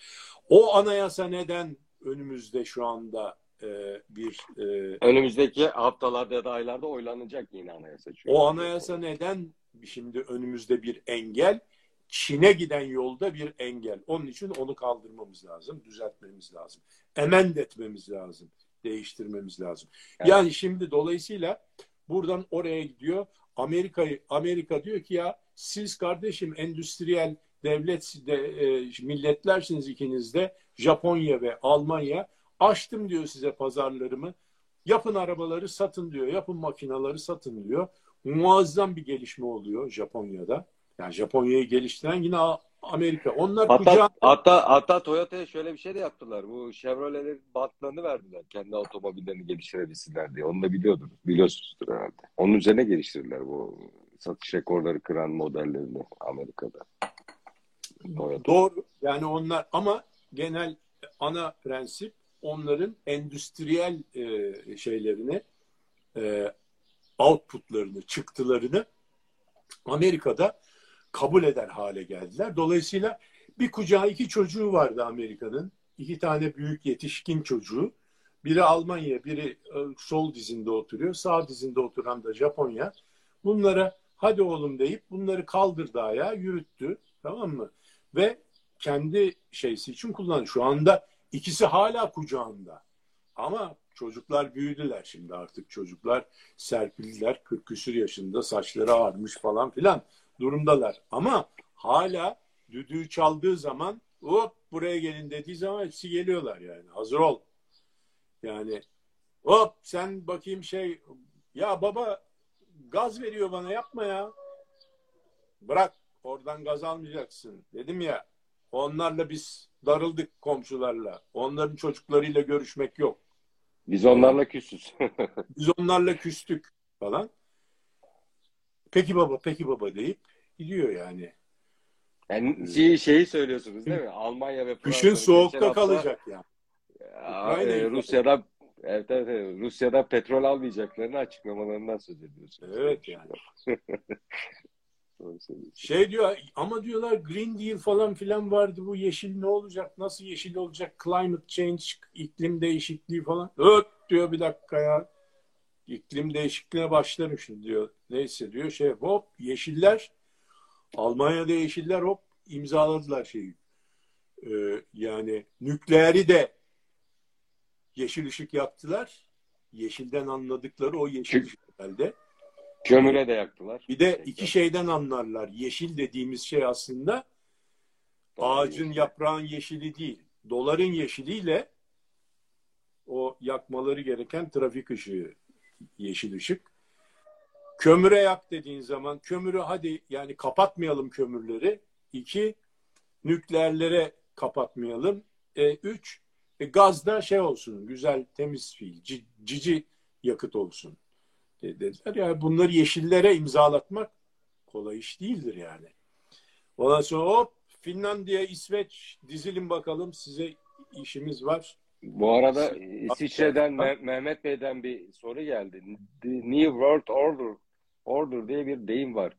O anayasa neden önümüzde şu anda e, bir... E, Önümüzdeki haftalarda ya da aylarda oylanacak yine anayasa. Çünkü. O anayasa neden şimdi önümüzde bir engel? Çin'e giden yolda bir engel. Onun için onu kaldırmamız lazım, düzeltmemiz lazım. Emend etmemiz lazım, değiştirmemiz lazım. Yani, yani şimdi dolayısıyla buradan oraya gidiyor. Amerika'yı Amerika diyor ki ya siz kardeşim endüstriyel devlet de, e, milletlersiniz ikiniz de Japonya ve Almanya açtım diyor size pazarlarımı. Yapın arabaları satın diyor. Yapın makinaları satın diyor. Muazzam bir gelişme oluyor Japonya'da. Yani Japonya'yı geliştiren yine Amerika. Onlar hatta, kucağı... hatta, hatta Toyota'ya şöyle bir şey de yaptılar. Bu Chevrolet'lerin bantlarını verdiler. Kendi otomobillerini geliştirebilsinler diye. Onu da biliyordunuz. Biliyorsunuzdur herhalde. Onun üzerine geliştirdiler bu satış rekorları kıran modellerini Amerika'da. Toyota. Doğru. Yani onlar ama genel ana prensip onların endüstriyel e, şeylerini e, outputlarını, çıktılarını Amerika'da kabul eder hale geldiler. Dolayısıyla bir kucağı iki çocuğu vardı Amerika'nın. İki tane büyük yetişkin çocuğu. Biri Almanya, biri e, sol dizinde oturuyor. Sağ dizinde oturan da Japonya. Bunlara hadi oğlum deyip bunları kaldırdı ayağa, yürüttü. Tamam mı? Ve kendi şeysi için kullanıyor. Şu anda ikisi hala kucağında. Ama çocuklar büyüdüler şimdi artık. Çocuklar serpildiler. 40 küsür yaşında saçları ağarmış falan filan durumdalar. Ama hala düdüğü çaldığı zaman hop buraya gelin dediği zaman hepsi geliyorlar yani. Hazır ol. Yani hop sen bakayım şey ya baba gaz veriyor bana yapma ya. Bırak oradan gaz almayacaksın. Dedim ya onlarla biz darıldık komşularla. Onların çocuklarıyla görüşmek yok. Biz onlarla küsüz. [laughs] biz onlarla küstük falan. Peki baba, peki baba deyip gidiyor yani. Yani şey, şeyi söylüyorsunuz değil mi? Almanya ve Fransa. Kışın soğukta kalacak yani. Ya, e, Rusya'da evet, evet, evet, Rusya'da petrol almayacaklarını açıklamalarından söz ediyorsunuz. Evet yani. [laughs] şey diyor ama diyorlar Green Deal falan filan vardı bu yeşil ne olacak nasıl yeşil olacak climate change iklim değişikliği falan öt diyor bir dakika ya iklim değişikliğine başlarım şimdi diyor. Neyse diyor şey hop yeşiller Almanya'da yeşiller hop imzaladılar şeyi. Ee, yani nükleeri de yeşil ışık yaptılar yeşilden anladıkları o yeşil ışık herhalde. Kömüre de yaktılar. Bir de iki şeyden anlarlar. Yeşil dediğimiz şey aslında ağacın yaprağın yeşili değil. Doların yeşiliyle o yakmaları gereken trafik ışığı yeşil ışık. Kömüre yak dediğin zaman kömürü hadi yani kapatmayalım kömürleri. İki, nükleerlere kapatmayalım. E, üç, e, gazda şey olsun, güzel temiz fiil, cici yakıt olsun dediler. Yani bunları yeşillere imzalatmak kolay iş değildir yani. Ondan sonra hop Finlandiya, İsveç dizilin bakalım size işimiz var. Bu arada İsviçre'den Mehmet Bey'den bir soru geldi. The New World Order Order diye bir deyim var.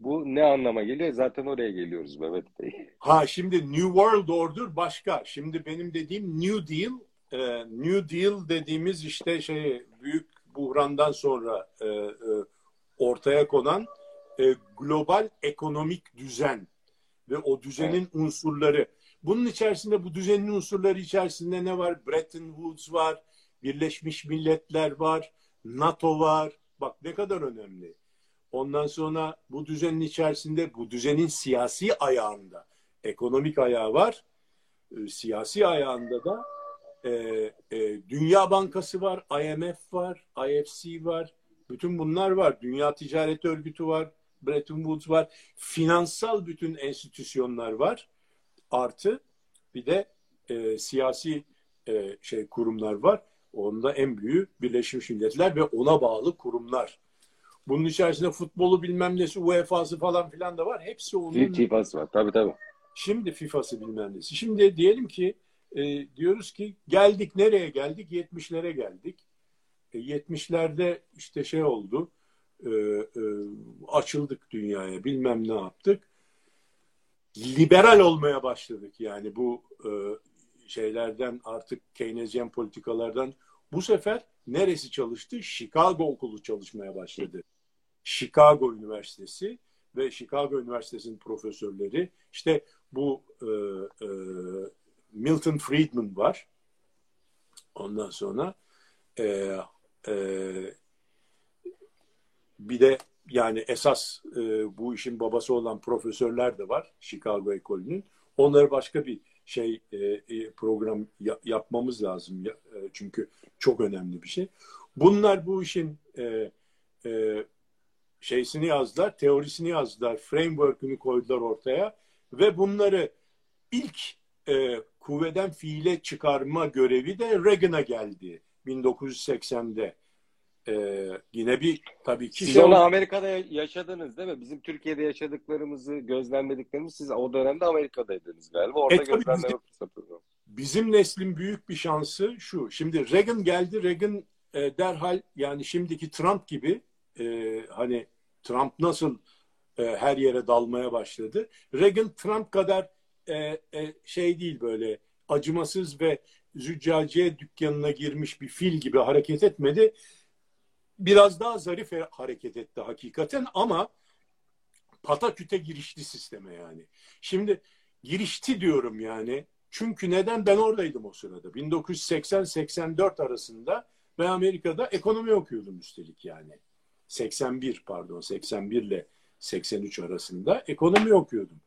Bu ne anlama geliyor? Zaten oraya geliyoruz Mehmet Bey. [laughs] Ha şimdi New World Order başka. Şimdi benim dediğim New Deal. E, New Deal dediğimiz işte şey büyük buhrandan sonra e, e, ortaya konan e, global ekonomik düzen ve o düzenin evet. unsurları. Bunun içerisinde bu düzenin unsurları içerisinde ne var? Bretton Woods var, Birleşmiş Milletler var, NATO var. Bak ne kadar önemli. Ondan sonra bu düzenin içerisinde bu düzenin siyasi ayağında ekonomik ayağı var. E, siyasi ayağında da e, e, Dünya Bankası var, IMF var, IFC var. Bütün bunlar var. Dünya Ticaret Örgütü var, Bretton Woods var. Finansal bütün enstitüsyonlar var. Artı bir de e, siyasi e, şey kurumlar var. Onda en büyüğü Birleşmiş Milletler ve ona bağlı kurumlar. Bunun içerisinde futbolu bilmem nesi, UEFA'sı falan filan da var. Hepsi onun... FIFA'sı var. Tabii tabii. Şimdi FIFA'sı bilmem nesi. Şimdi diyelim ki e, diyoruz ki geldik nereye geldik? 70'lere geldik. E, 70'lerde işte şey oldu. E, e, açıldık dünyaya. Bilmem ne yaptık. Liberal olmaya başladık. Yani bu e, şeylerden artık Keynesyen politikalardan bu sefer neresi çalıştı? Chicago okulu çalışmaya başladı. Chicago Üniversitesi ve Chicago Üniversitesi'nin profesörleri işte bu e, e, Milton Friedman var. Ondan sonra e, e, bir de yani esas e, bu işin babası olan profesörler de var Chicago ekolünün. Onları başka bir şey e, e, program ya, yapmamız lazım ya, e, çünkü çok önemli bir şey. Bunlar bu işin e, e, şeysini yazdılar, teorisini yazdılar, framework'ünü koydular ortaya ve bunları ilk e, kuvveden fiile çıkarma görevi de Reagan'a geldi 1980'de. Ee, yine bir tabii ki siz şey onu Amerika'da yaşadınız değil mi? Bizim Türkiye'de yaşadıklarımızı gözlemlediklerimiz siz o dönemde Amerika'daydınız galiba. Orada e, gözlemleme fırsatı Bizim neslin büyük bir şansı şu. Şimdi Reagan geldi. Reagan e, derhal yani şimdiki Trump gibi e, hani Trump nasıl e, her yere dalmaya başladı. Reagan Trump kadar e, e, şey değil böyle acımasız ve züccaciye dükkanına girmiş bir fil gibi hareket etmedi biraz daha zarif hareket etti hakikaten ama pataküte girişti sisteme yani. Şimdi girişti diyorum yani. Çünkü neden? Ben oradaydım o sırada. 1980-84 arasında ben Amerika'da ekonomi okuyordum üstelik yani. 81 pardon 81 ile 83 arasında ekonomi okuyordum.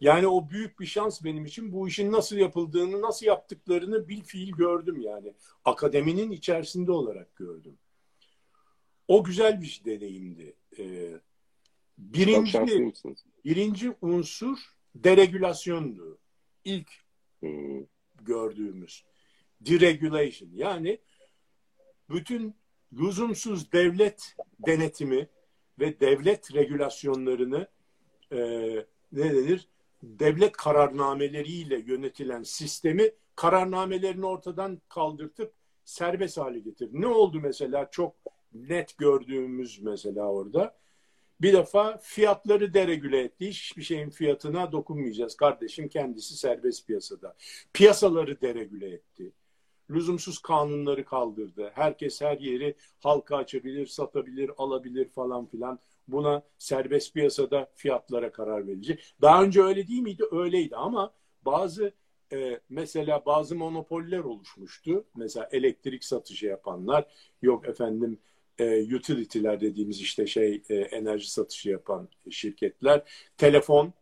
Yani o büyük bir şans benim için. Bu işin nasıl yapıldığını, nasıl yaptıklarını bil fiil gördüm yani. Akademinin içerisinde olarak gördüm. O güzel bir deneyimdi. Ee, birinci, birinci unsur deregülasyondu. İlk hmm. gördüğümüz. Deregulation. Yani bütün lüzumsuz devlet denetimi ve devlet regülasyonlarını e, ne denir? Devlet kararnameleriyle yönetilen sistemi kararnamelerini ortadan kaldırtıp serbest hale getirdi. Ne oldu mesela çok net gördüğümüz mesela orada. Bir defa fiyatları deregüle etti. Hiçbir şeyin fiyatına dokunmayacağız. Kardeşim kendisi serbest piyasada. Piyasaları deregüle etti. Lüzumsuz kanunları kaldırdı. Herkes her yeri halka açabilir, satabilir, alabilir falan filan. Buna serbest piyasada fiyatlara karar verilecek. Daha önce öyle değil miydi? Öyleydi ama bazı e, mesela bazı monopoller oluşmuştu. Mesela elektrik satışı yapanlar, yok efendim e, utility'ler dediğimiz işte şey e, enerji satışı yapan şirketler. Telefon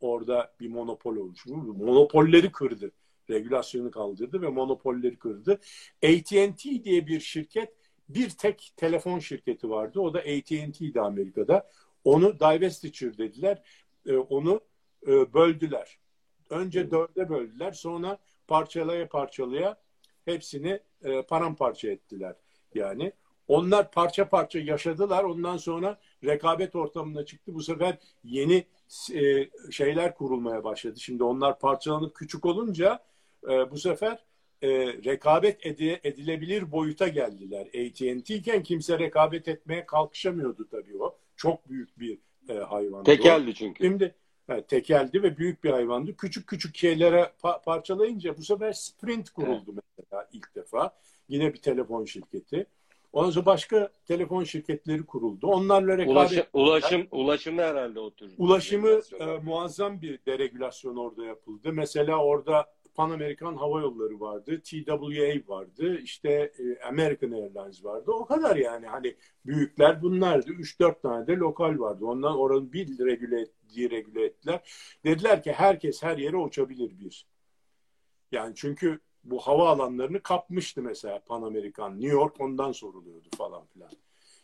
orada bir monopol oluştu. Monopolleri kırdı. Regülasyonu kaldırdı ve monopolleri kırdı. AT&T diye bir şirket bir tek telefon şirketi vardı. O da AT&T'di Amerika'da. Onu divestiture dediler. E, onu e, böldüler. Önce dörde böldüler. Sonra parçalaya parçalaya hepsini e, paramparça ettiler. Yani onlar parça parça yaşadılar. Ondan sonra rekabet ortamına çıktı. Bu sefer yeni e, şeyler kurulmaya başladı. Şimdi onlar parçalanıp küçük olunca e, bu sefer e, rekabet edi, edilebilir boyuta geldiler. AT&T iken kimse rekabet etmeye kalkışamıyordu tabii o. Çok büyük bir e, hayvandı Tekeldi o. çünkü. Şimdi evet, tekeldi ve büyük bir hayvandı. Küçük küçük şeylere pa- parçalayınca bu sefer Sprint kuruldu evet. mesela ilk defa. Yine bir telefon şirketi. Ondan sonra başka telefon şirketleri kuruldu. Onlarla rekabet... Ulaşım, ulaşım, ulaşımda herhalde o tür. Ulaşımı e, muazzam bir deregülasyon orada yapıldı. Mesela orada Pan Amerikan Hava Yolları vardı, TWA vardı, işte e, American Airlines vardı. O kadar yani hani büyükler bunlardı. 3-4 tane de lokal vardı. Ondan oranı bir regüle, regüle ettiler. Dediler ki herkes her yere uçabilir bir. Yani çünkü bu hava alanlarını kapmıştı mesela Pan Amerikan. New York ondan soruluyordu falan filan.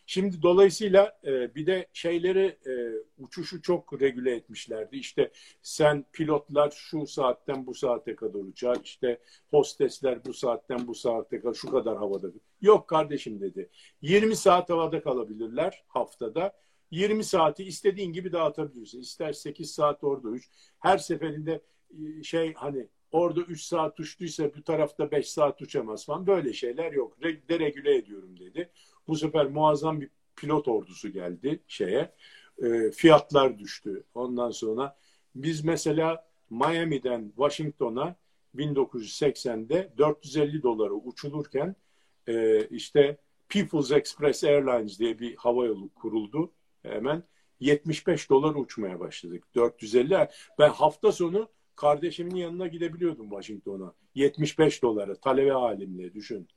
Şimdi dolayısıyla e, bir de şeyleri e, uçuşu çok regüle etmişlerdi. İşte sen pilotlar şu saatten bu saate kadar uçar. İşte hostesler bu saatten bu saate kadar şu kadar havada. Yok kardeşim dedi. 20 saat havada kalabilirler haftada. 20 saati istediğin gibi dağıtabilirsin. İster 8 saat orada uç. Her seferinde e, şey hani orada 3 saat uçtuysa bu tarafta 5 saat uçamaz falan. Böyle şeyler yok. Deregüle ediyorum dedi. Bu sefer muazzam bir pilot ordusu geldi şeye. E, fiyatlar düştü. Ondan sonra biz mesela Miami'den Washington'a 1980'de 450 dolara uçulurken e, işte People's Express Airlines diye bir havayolu kuruldu hemen 75 dolar uçmaya başladık. 450. Ben hafta sonu kardeşimin yanına gidebiliyordum Washington'a. 75 dolara talebe halimle düşün.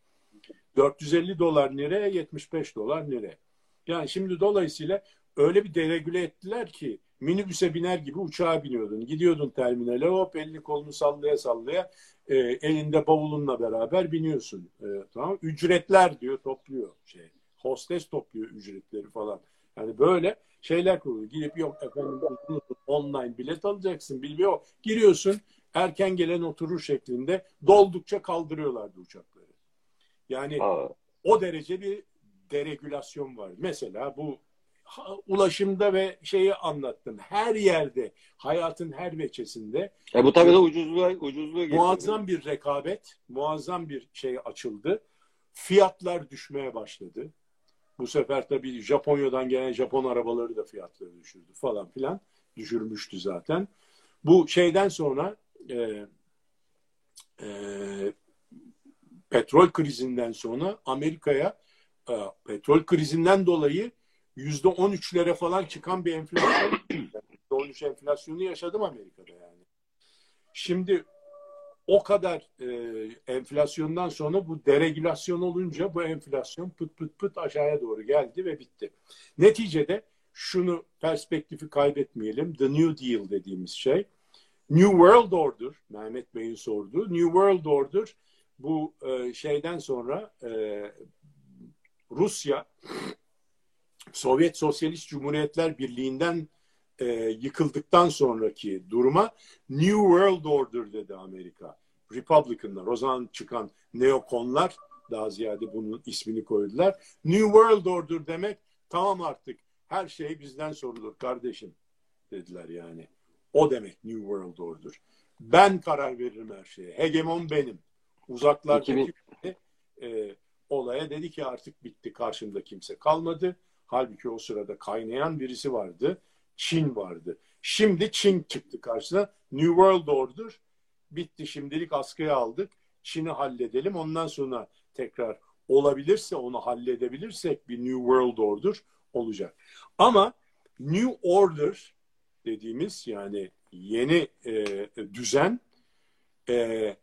450 dolar nereye 75 dolar nereye? Yani şimdi dolayısıyla öyle bir deregüle ettiler ki minibüse biner gibi uçağa biniyordun. Gidiyordun terminale hop elini kolunu sallaya sallaya e, elinde bavulunla beraber biniyorsun. E, tamam Ücretler diyor topluyor şey. Hostes topluyor ücretleri falan. Yani böyle şeyler kuruluyor. Gidip yok efendim online bilet alacaksın bilmiyor. Giriyorsun erken gelen oturur şeklinde doldukça kaldırıyorlardı uçakları. Yani Aa. o derece bir deregülasyon var. Mesela bu ulaşımda ve şeyi anlattım. Her yerde, hayatın her veçesinde. E bu tabii de ucuzluğa, getirdi. Muazzam bir rekabet, muazzam bir şey açıldı. Fiyatlar düşmeye başladı. Bu sefer tabii Japonya'dan gelen Japon arabaları da fiyatları düşürdü falan filan. Düşürmüştü zaten. Bu şeyden sonra e, e, petrol krizinden sonra Amerika'ya e, petrol krizinden dolayı yüzde on üçlere falan çıkan bir enflasyon [clears throat] on üç enflasyonu yaşadım Amerika'da yani. Şimdi o kadar e, enflasyondan sonra bu deregülasyon olunca bu enflasyon pıt pıt pıt aşağıya doğru geldi ve bitti. Neticede şunu perspektifi kaybetmeyelim. The New Deal dediğimiz şey. New World Order, Mehmet Bey'in sorduğu New World Order bu e, şeyden sonra e, Rusya Sovyet Sosyalist Cumhuriyetler Birliği'nden e, yıkıldıktan sonraki duruma New World Order dedi Amerika. Republicanlar, o zaman çıkan neokonlar daha ziyade bunun ismini koydular. New World Order demek tamam artık her şey bizden sorulur kardeşim dediler yani. O demek New World Order. Ben karar veririm her şeye. Hegemon benim. Uzaklardaki 2000... e, olaya dedi ki artık bitti karşımda kimse kalmadı. Halbuki o sırada kaynayan birisi vardı. Çin vardı. Şimdi Çin çıktı karşısına. New World Order bitti şimdilik askıya aldık. Çin'i halledelim. Ondan sonra tekrar olabilirse onu halledebilirsek bir New World Order olacak. Ama New Order dediğimiz yani yeni e, düzen e,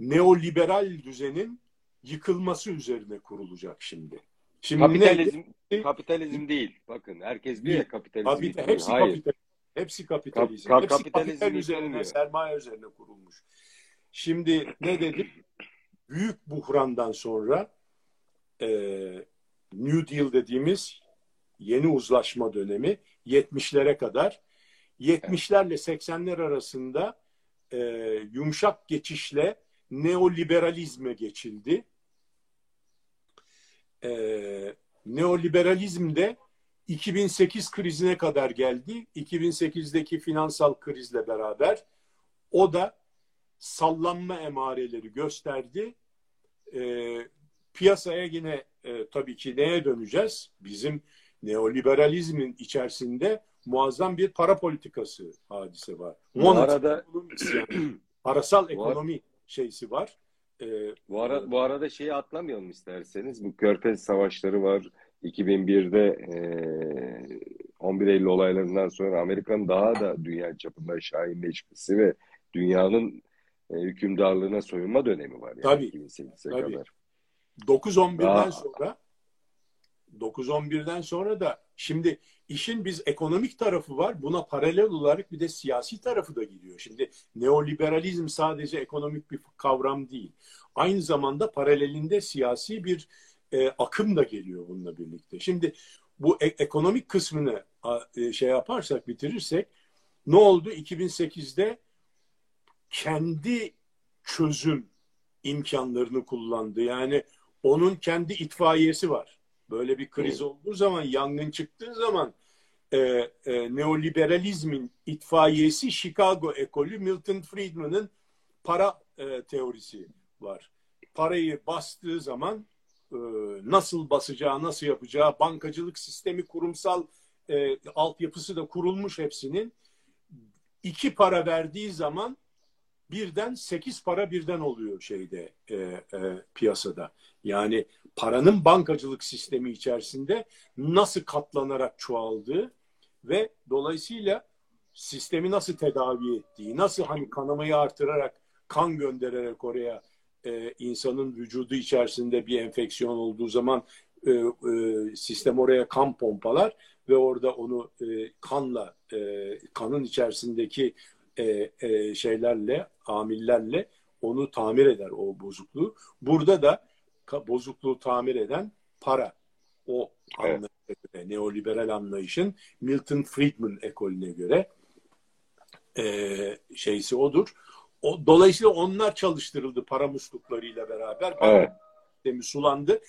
neoliberal düzenin yıkılması üzerine kurulacak şimdi. Şimdi kapitalizm? Kapitalizm değil. Bakın herkes diyor ya kapitalizm. Kapita, hepsi Hayır. kapitalizm. Hepsi kapitalizm. Kap, hepsi kapitalizm kapital üzerine, sermaye üzerine kurulmuş. Şimdi ne dedik? Büyük buhrandan sonra e, New Deal dediğimiz yeni uzlaşma dönemi 70'lere kadar 70'lerle 80'ler arasında e, yumuşak geçişle neoliberalizme geçildi. E, neoliberalizm de 2008 krizine kadar geldi. 2008'deki finansal krizle beraber o da sallanma emareleri gösterdi. E, piyasaya yine e, tabii ki neye döneceğiz? Bizim neoliberalizmin içerisinde muazzam bir para politikası hadise var. Bu arada yani, parasal ekonomi şeysi var. Ee, bu, ara, bu arada şeyi atlamayalım isterseniz. Bu Körfez Savaşları var. 2001'de e, 11 Eylül olaylarından sonra Amerika'nın daha da dünya çapında şahinleşmesi ve dünyanın e, hükümdarlığına soyunma dönemi var. Yani tabii. 2008'e tabii. kadar. 9-11'den sonra 9-11'den sonra da Şimdi işin biz ekonomik tarafı var. Buna paralel olarak bir de siyasi tarafı da gidiyor. Şimdi neoliberalizm sadece ekonomik bir kavram değil. Aynı zamanda paralelinde siyasi bir e, akım da geliyor bununla birlikte. Şimdi bu e- ekonomik kısmını e, şey yaparsak, bitirirsek ne oldu? 2008'de kendi çözüm imkanlarını kullandı. Yani onun kendi itfaiyesi var. Böyle bir kriz olduğu zaman, yangın çıktığı zaman e, e, neoliberalizmin itfaiyesi Chicago ekolü Milton Friedman'ın para e, teorisi var. Parayı bastığı zaman e, nasıl basacağı, nasıl yapacağı, bankacılık sistemi, kurumsal e, altyapısı da kurulmuş hepsinin. iki para verdiği zaman birden sekiz para birden oluyor şeyde e, e, piyasada. Yani paranın bankacılık sistemi içerisinde nasıl katlanarak çoğaldığı ve dolayısıyla sistemi nasıl tedavi ettiği, nasıl hani kanamayı artırarak kan göndererek oraya e, insanın vücudu içerisinde bir enfeksiyon olduğu zaman e, e, sistem oraya kan pompalar ve orada onu e, kanla e, kanın içerisindeki e, e, şeylerle amillerle onu tamir eder o bozukluğu. Burada da bozukluğu tamir eden para. O evet. göre, neoliberal anlayışın Milton Friedman ekolüne göre e, şeysi odur. O, dolayısıyla onlar çalıştırıldı para musluklarıyla beraber. Evet. Sistemi sulandı.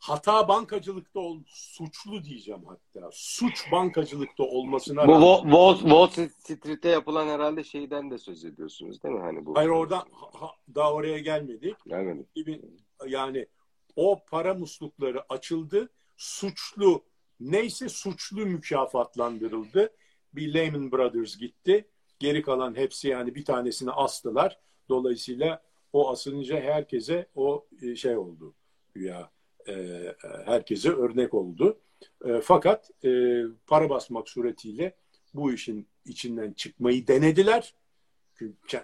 Hata bankacılıkta ol, suçlu diyeceğim hatta. Suç bankacılıkta olmasına bu. Wall, Wall Street'te yapılan herhalde şeyden de söz ediyorsunuz değil mi? Hani bu. Hayır oradan ha, daha oraya gelmedik. Gelmedik. Yani o para muslukları açıldı. Suçlu neyse suçlu mükafatlandırıldı. Bir Lehman Brothers gitti. Geri kalan hepsi yani bir tanesini astılar. Dolayısıyla o asılınca herkese o e, şey oldu. Ya herkese örnek oldu. E, fakat para basmak suretiyle bu işin içinden çıkmayı denediler.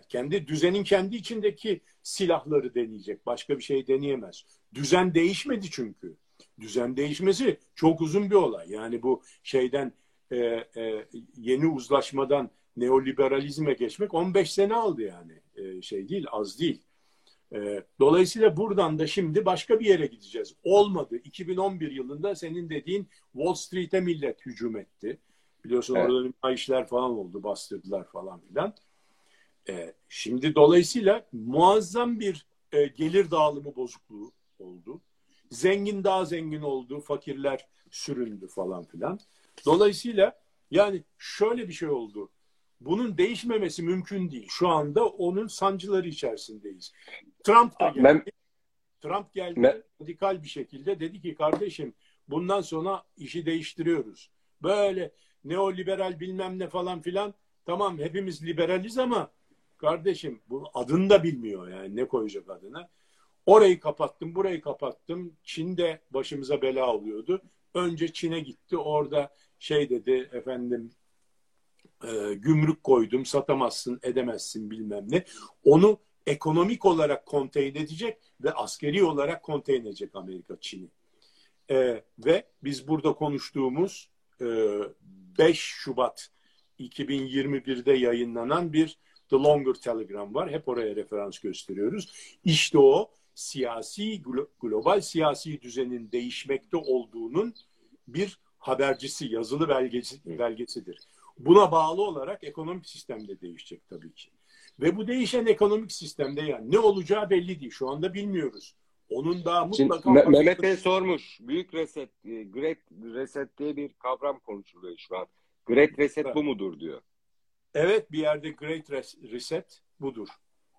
Kendi düzenin kendi içindeki silahları deneyecek. Başka bir şey deneyemez. Düzen değişmedi çünkü. Düzen değişmesi çok uzun bir olay. Yani bu şeyden e, e, yeni uzlaşmadan neoliberalizme geçmek 15 sene aldı yani. E, şey değil, az değil. E, dolayısıyla buradan da şimdi başka bir yere gideceğiz. Olmadı. 2011 yılında senin dediğin Wall Street'e millet hücum etti. Biliyorsun evet. orada işler falan oldu, bastırdılar falan filan. E, şimdi dolayısıyla muazzam bir e, gelir dağılımı bozukluğu oldu. Zengin daha zengin oldu, fakirler süründü falan filan. Dolayısıyla yani şöyle bir şey oldu. Bunun değişmemesi mümkün değil. Şu anda onun sancıları içerisindeyiz. Trump da geldi. Ben... Trump geldi ben... radikal bir şekilde dedi ki kardeşim bundan sonra işi değiştiriyoruz. Böyle neoliberal bilmem ne falan filan tamam hepimiz liberaliz ama kardeşim bu adını da bilmiyor yani ne koyacak adına. Orayı kapattım, burayı kapattım. Çin'de başımıza bela oluyordu. Önce Çin'e gitti. Orada şey dedi efendim e, gümrük koydum satamazsın edemezsin bilmem ne. Onu ekonomik olarak konteyn edecek ve askeri olarak konteyn edecek Amerika Çin'i. E, ve biz burada konuştuğumuz e, 5 Şubat 2021'de yayınlanan bir The Longer Telegram var. Hep oraya referans gösteriyoruz. İşte o siyasi global siyasi düzenin değişmekte olduğunun bir habercisi, yazılı belgesi, belgesidir. Buna bağlı olarak ekonomik sistem de değişecek tabii ki. Ve bu değişen ekonomik sistemde yani ne olacağı belli değil. Şu anda bilmiyoruz. Onun daha mutlaka... Şimdi, Mehmet Bey sormuş. Büyük reset, e, Great Reset diye bir kavram konuşuluyor şu an. Great Reset bu mudur diyor. Evet bir yerde Great Reset budur.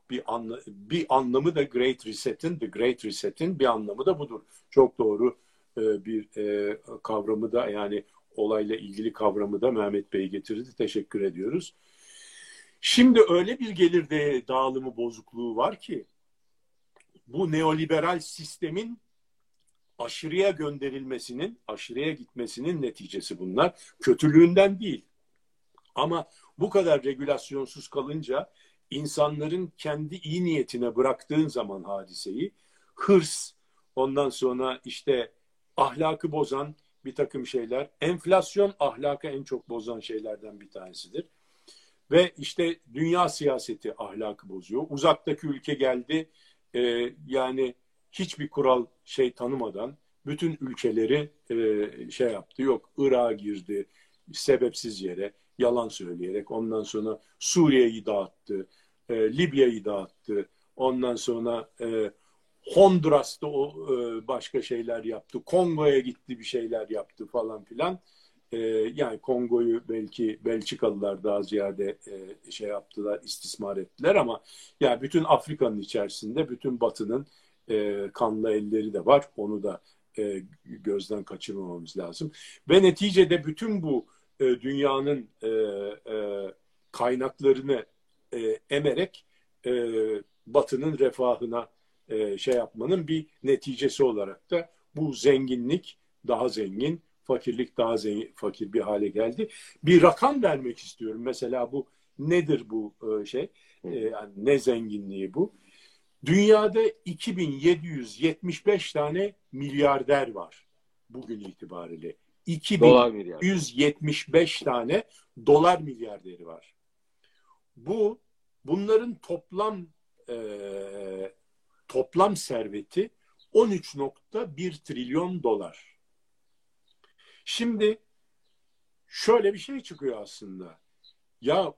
Bir, anla, bir anlamı da Great Reset'in, The Great Reset'in bir anlamı da budur. Çok doğru e, bir e, kavramı da yani olayla ilgili kavramı da Mehmet Bey getirdi. Teşekkür ediyoruz. Şimdi öyle bir gelir dağılımı bozukluğu var ki bu neoliberal sistemin aşırıya gönderilmesinin, aşırıya gitmesinin neticesi bunlar. Kötülüğünden değil. Ama bu kadar regülasyonsuz kalınca insanların kendi iyi niyetine bıraktığın zaman hadiseyi hırs, ondan sonra işte ahlakı bozan, bir takım şeyler. Enflasyon ahlakı en çok bozan şeylerden bir tanesidir. Ve işte dünya siyaseti ahlakı bozuyor. Uzaktaki ülke geldi e, yani hiçbir kural şey tanımadan bütün ülkeleri e, şey yaptı. Yok Irak'a girdi sebepsiz yere yalan söyleyerek. Ondan sonra Suriye'yi dağıttı. E, Libya'yı dağıttı. Ondan sonra e, Honduras'ta o e, başka şeyler yaptı. Kongo'ya gitti bir şeyler yaptı falan filan. E, yani Kongo'yu belki Belçikalılar daha ziyade e, şey yaptılar, istismar ettiler ama yani bütün Afrika'nın içerisinde bütün Batı'nın e, kanlı elleri de var. Onu da gözden kaçırmamamız lazım. Ve neticede bütün bu dünyanın kaynaklarını emerek Batı'nın refahına e, şey yapmanın bir neticesi olarak da bu zenginlik daha zengin, fakirlik daha zengin, fakir bir hale geldi. Bir rakam vermek istiyorum. Mesela bu nedir bu e, şey? E, ne zenginliği bu? Dünyada 2775 tane milyarder var bugün itibariyle. 2175 tane dolar milyarderi var. Bu bunların toplam e, toplam serveti 13.1 trilyon dolar. Şimdi şöyle bir şey çıkıyor aslında. Ya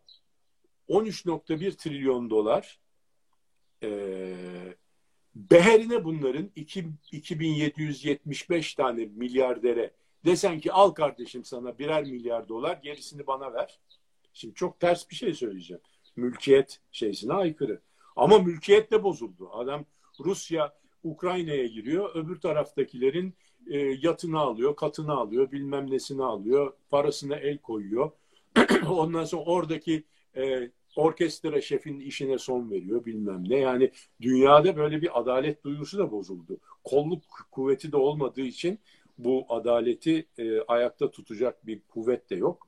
13.1 trilyon dolar e, beherine bunların 2, 2775 tane milyardere desen ki al kardeşim sana birer milyar dolar gerisini bana ver. Şimdi çok ters bir şey söyleyeceğim. Mülkiyet şeysine aykırı. Ama mülkiyet de bozuldu. Adam Rusya Ukrayna'ya giriyor. Öbür taraftakilerin e, yatını alıyor, katını alıyor, bilmem nesini alıyor, parasına el koyuyor. [clears throat] Ondan sonra oradaki e, orkestra şefinin işine son veriyor bilmem ne. Yani dünyada böyle bir adalet duygusu da bozuldu. Kolluk kuvveti de olmadığı için bu adaleti e, ayakta tutacak bir kuvvet de yok.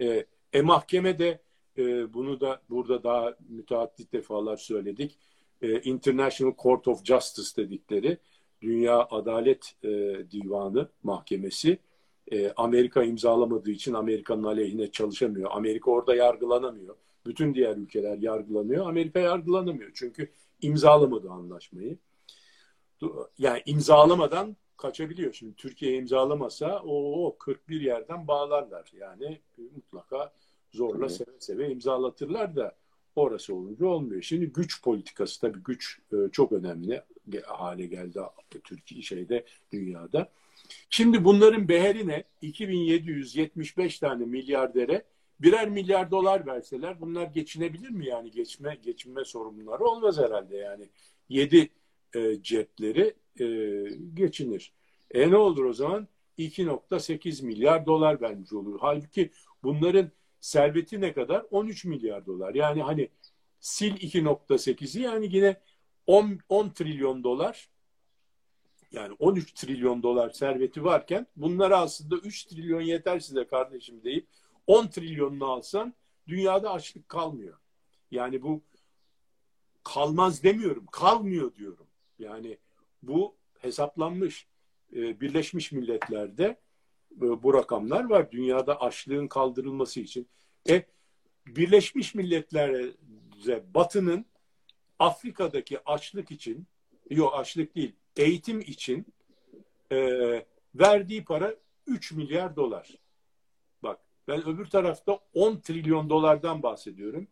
E, e mahkemede e, bunu da burada daha müteaddit defalar söyledik. E, International Court of Justice dedikleri Dünya Adalet e, Divanı Mahkemesi e, Amerika imzalamadığı için Amerika'nın aleyhine çalışamıyor. Amerika orada yargılanamıyor. Bütün diğer ülkeler yargılanıyor. Amerika yargılanamıyor. Çünkü imzalamadı anlaşmayı. Yani imzalamadan kaçabiliyor. Şimdi Türkiye imzalamasa o 41 yerden bağlarlar. Yani mutlaka zorla seve seve imzalatırlar da orası olunca olmuyor. Şimdi güç politikası tabii güç e, çok önemli hale geldi Türkiye şeyde dünyada. Şimdi bunların beherine 2775 tane milyardere birer milyar dolar verseler bunlar geçinebilir mi yani geçme geçinme sorunları olmaz herhalde yani. Yedi e, cepleri e, geçinir. E ne olur o zaman? 2.8 milyar dolar vermiş olur. Halbuki bunların serveti ne kadar? 13 milyar dolar. Yani hani sil 2.8'i yani yine 10, 10 trilyon dolar yani 13 trilyon dolar serveti varken bunlara aslında 3 trilyon yeter size kardeşim deyip 10 trilyonunu alsan dünyada açlık kalmıyor. Yani bu kalmaz demiyorum, kalmıyor diyorum. Yani bu hesaplanmış. Ee, Birleşmiş Milletler'de e, bu rakamlar var. Dünyada açlığın kaldırılması için. E, Birleşmiş Milletler'e Batı'nın Afrika'daki açlık için, yok açlık değil, eğitim için e, verdiği para 3 milyar dolar. Bak ben öbür tarafta 10 trilyon dolardan bahsediyorum.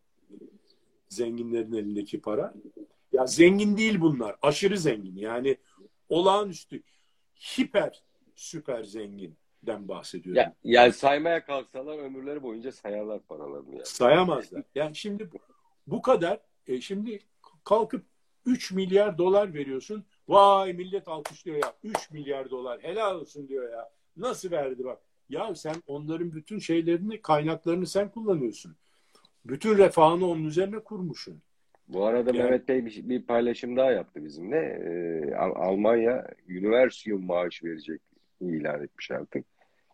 Zenginlerin elindeki para. Ya zengin değil bunlar. Aşırı zengin. Yani olağanüstü hiper süper zenginden bahsediyorum. Ya, yani saymaya kalksalar ömürleri boyunca sayarlar paralarını. Yani. Sayamazlar. Yani şimdi bu kadar e, şimdi kalkıp 3 milyar dolar veriyorsun. Vay millet alkışlıyor ya. 3 milyar dolar helal olsun diyor ya. Nasıl verdi bak. Ya sen onların bütün şeylerini, kaynaklarını sen kullanıyorsun. Bütün refahını onun üzerine kurmuşsun. Bu arada yani, Mehmet Bey bir, bir paylaşım daha yaptı bizimle. Ee, Almanya üniversiyum maaş verecek ilan etmiş artık.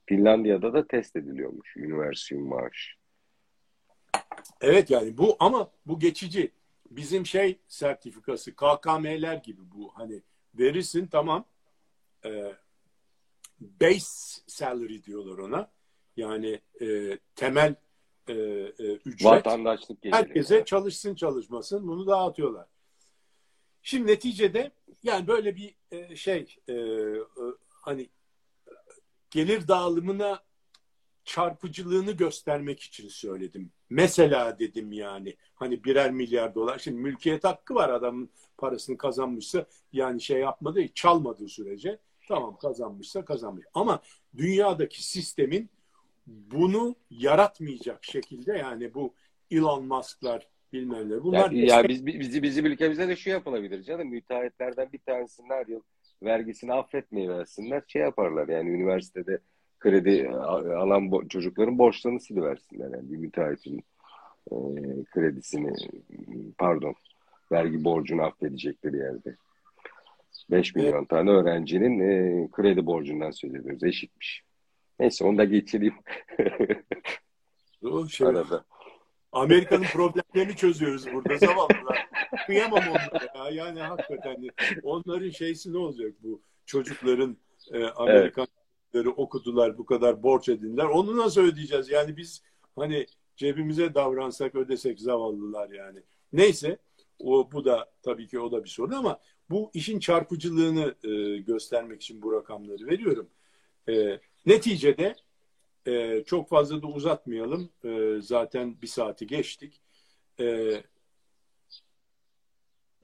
Finlandiya'da da test ediliyormuş üniversiyum maaş. Evet yani bu ama bu geçici. Bizim şey sertifikası KKM'ler gibi bu hani verirsin tamam e, base salary diyorlar ona. Yani e, temel e, e, ücret. Vatandaşlık geliri. Herkese çalışsın çalışmasın bunu dağıtıyorlar. Şimdi neticede yani böyle bir e, şey e, e, hani gelir dağılımına çarpıcılığını göstermek için söyledim. Mesela dedim yani hani birer milyar dolar. Şimdi mülkiyet hakkı var adamın parasını kazanmışsa yani şey yapmadı çalmadığı sürece tamam kazanmışsa kazanmış. Ama dünyadaki sistemin bunu yaratmayacak şekilde yani bu Elon Musk'lar bilmem ne. Bunlar yani, ya biz bizi bizim ülkemizde de şu yapılabilir canım. Müteahhitlerden bir tanesinin her yıl vergisini affetmeyi versinler. Şey yaparlar yani üniversitede kredi alan çocukların borçlarını siliversinler. Yani bir müteahhitin e, kredisini pardon vergi borcunu affedecekleri yerde. 5 milyon tane öğrencinin e, kredi borcundan söz ediyoruz. Eşitmiş. Neyse onu da geçireyim. o şey, Arada. Amerika'nın problemlerini çözüyoruz burada zavallılar. Kıyamam onlara ya. Yani hakikaten onların şeysi ne olacak bu çocukların e, Amerikan evet. okudular bu kadar borç edindiler. Onu nasıl ödeyeceğiz? Yani biz hani cebimize davransak ödesek zavallılar yani. Neyse o bu da tabii ki o da bir sorun ama bu işin çarpıcılığını e, göstermek için bu rakamları veriyorum. E, neticede e, çok fazla da uzatmayalım. E, zaten bir saati geçtik. E,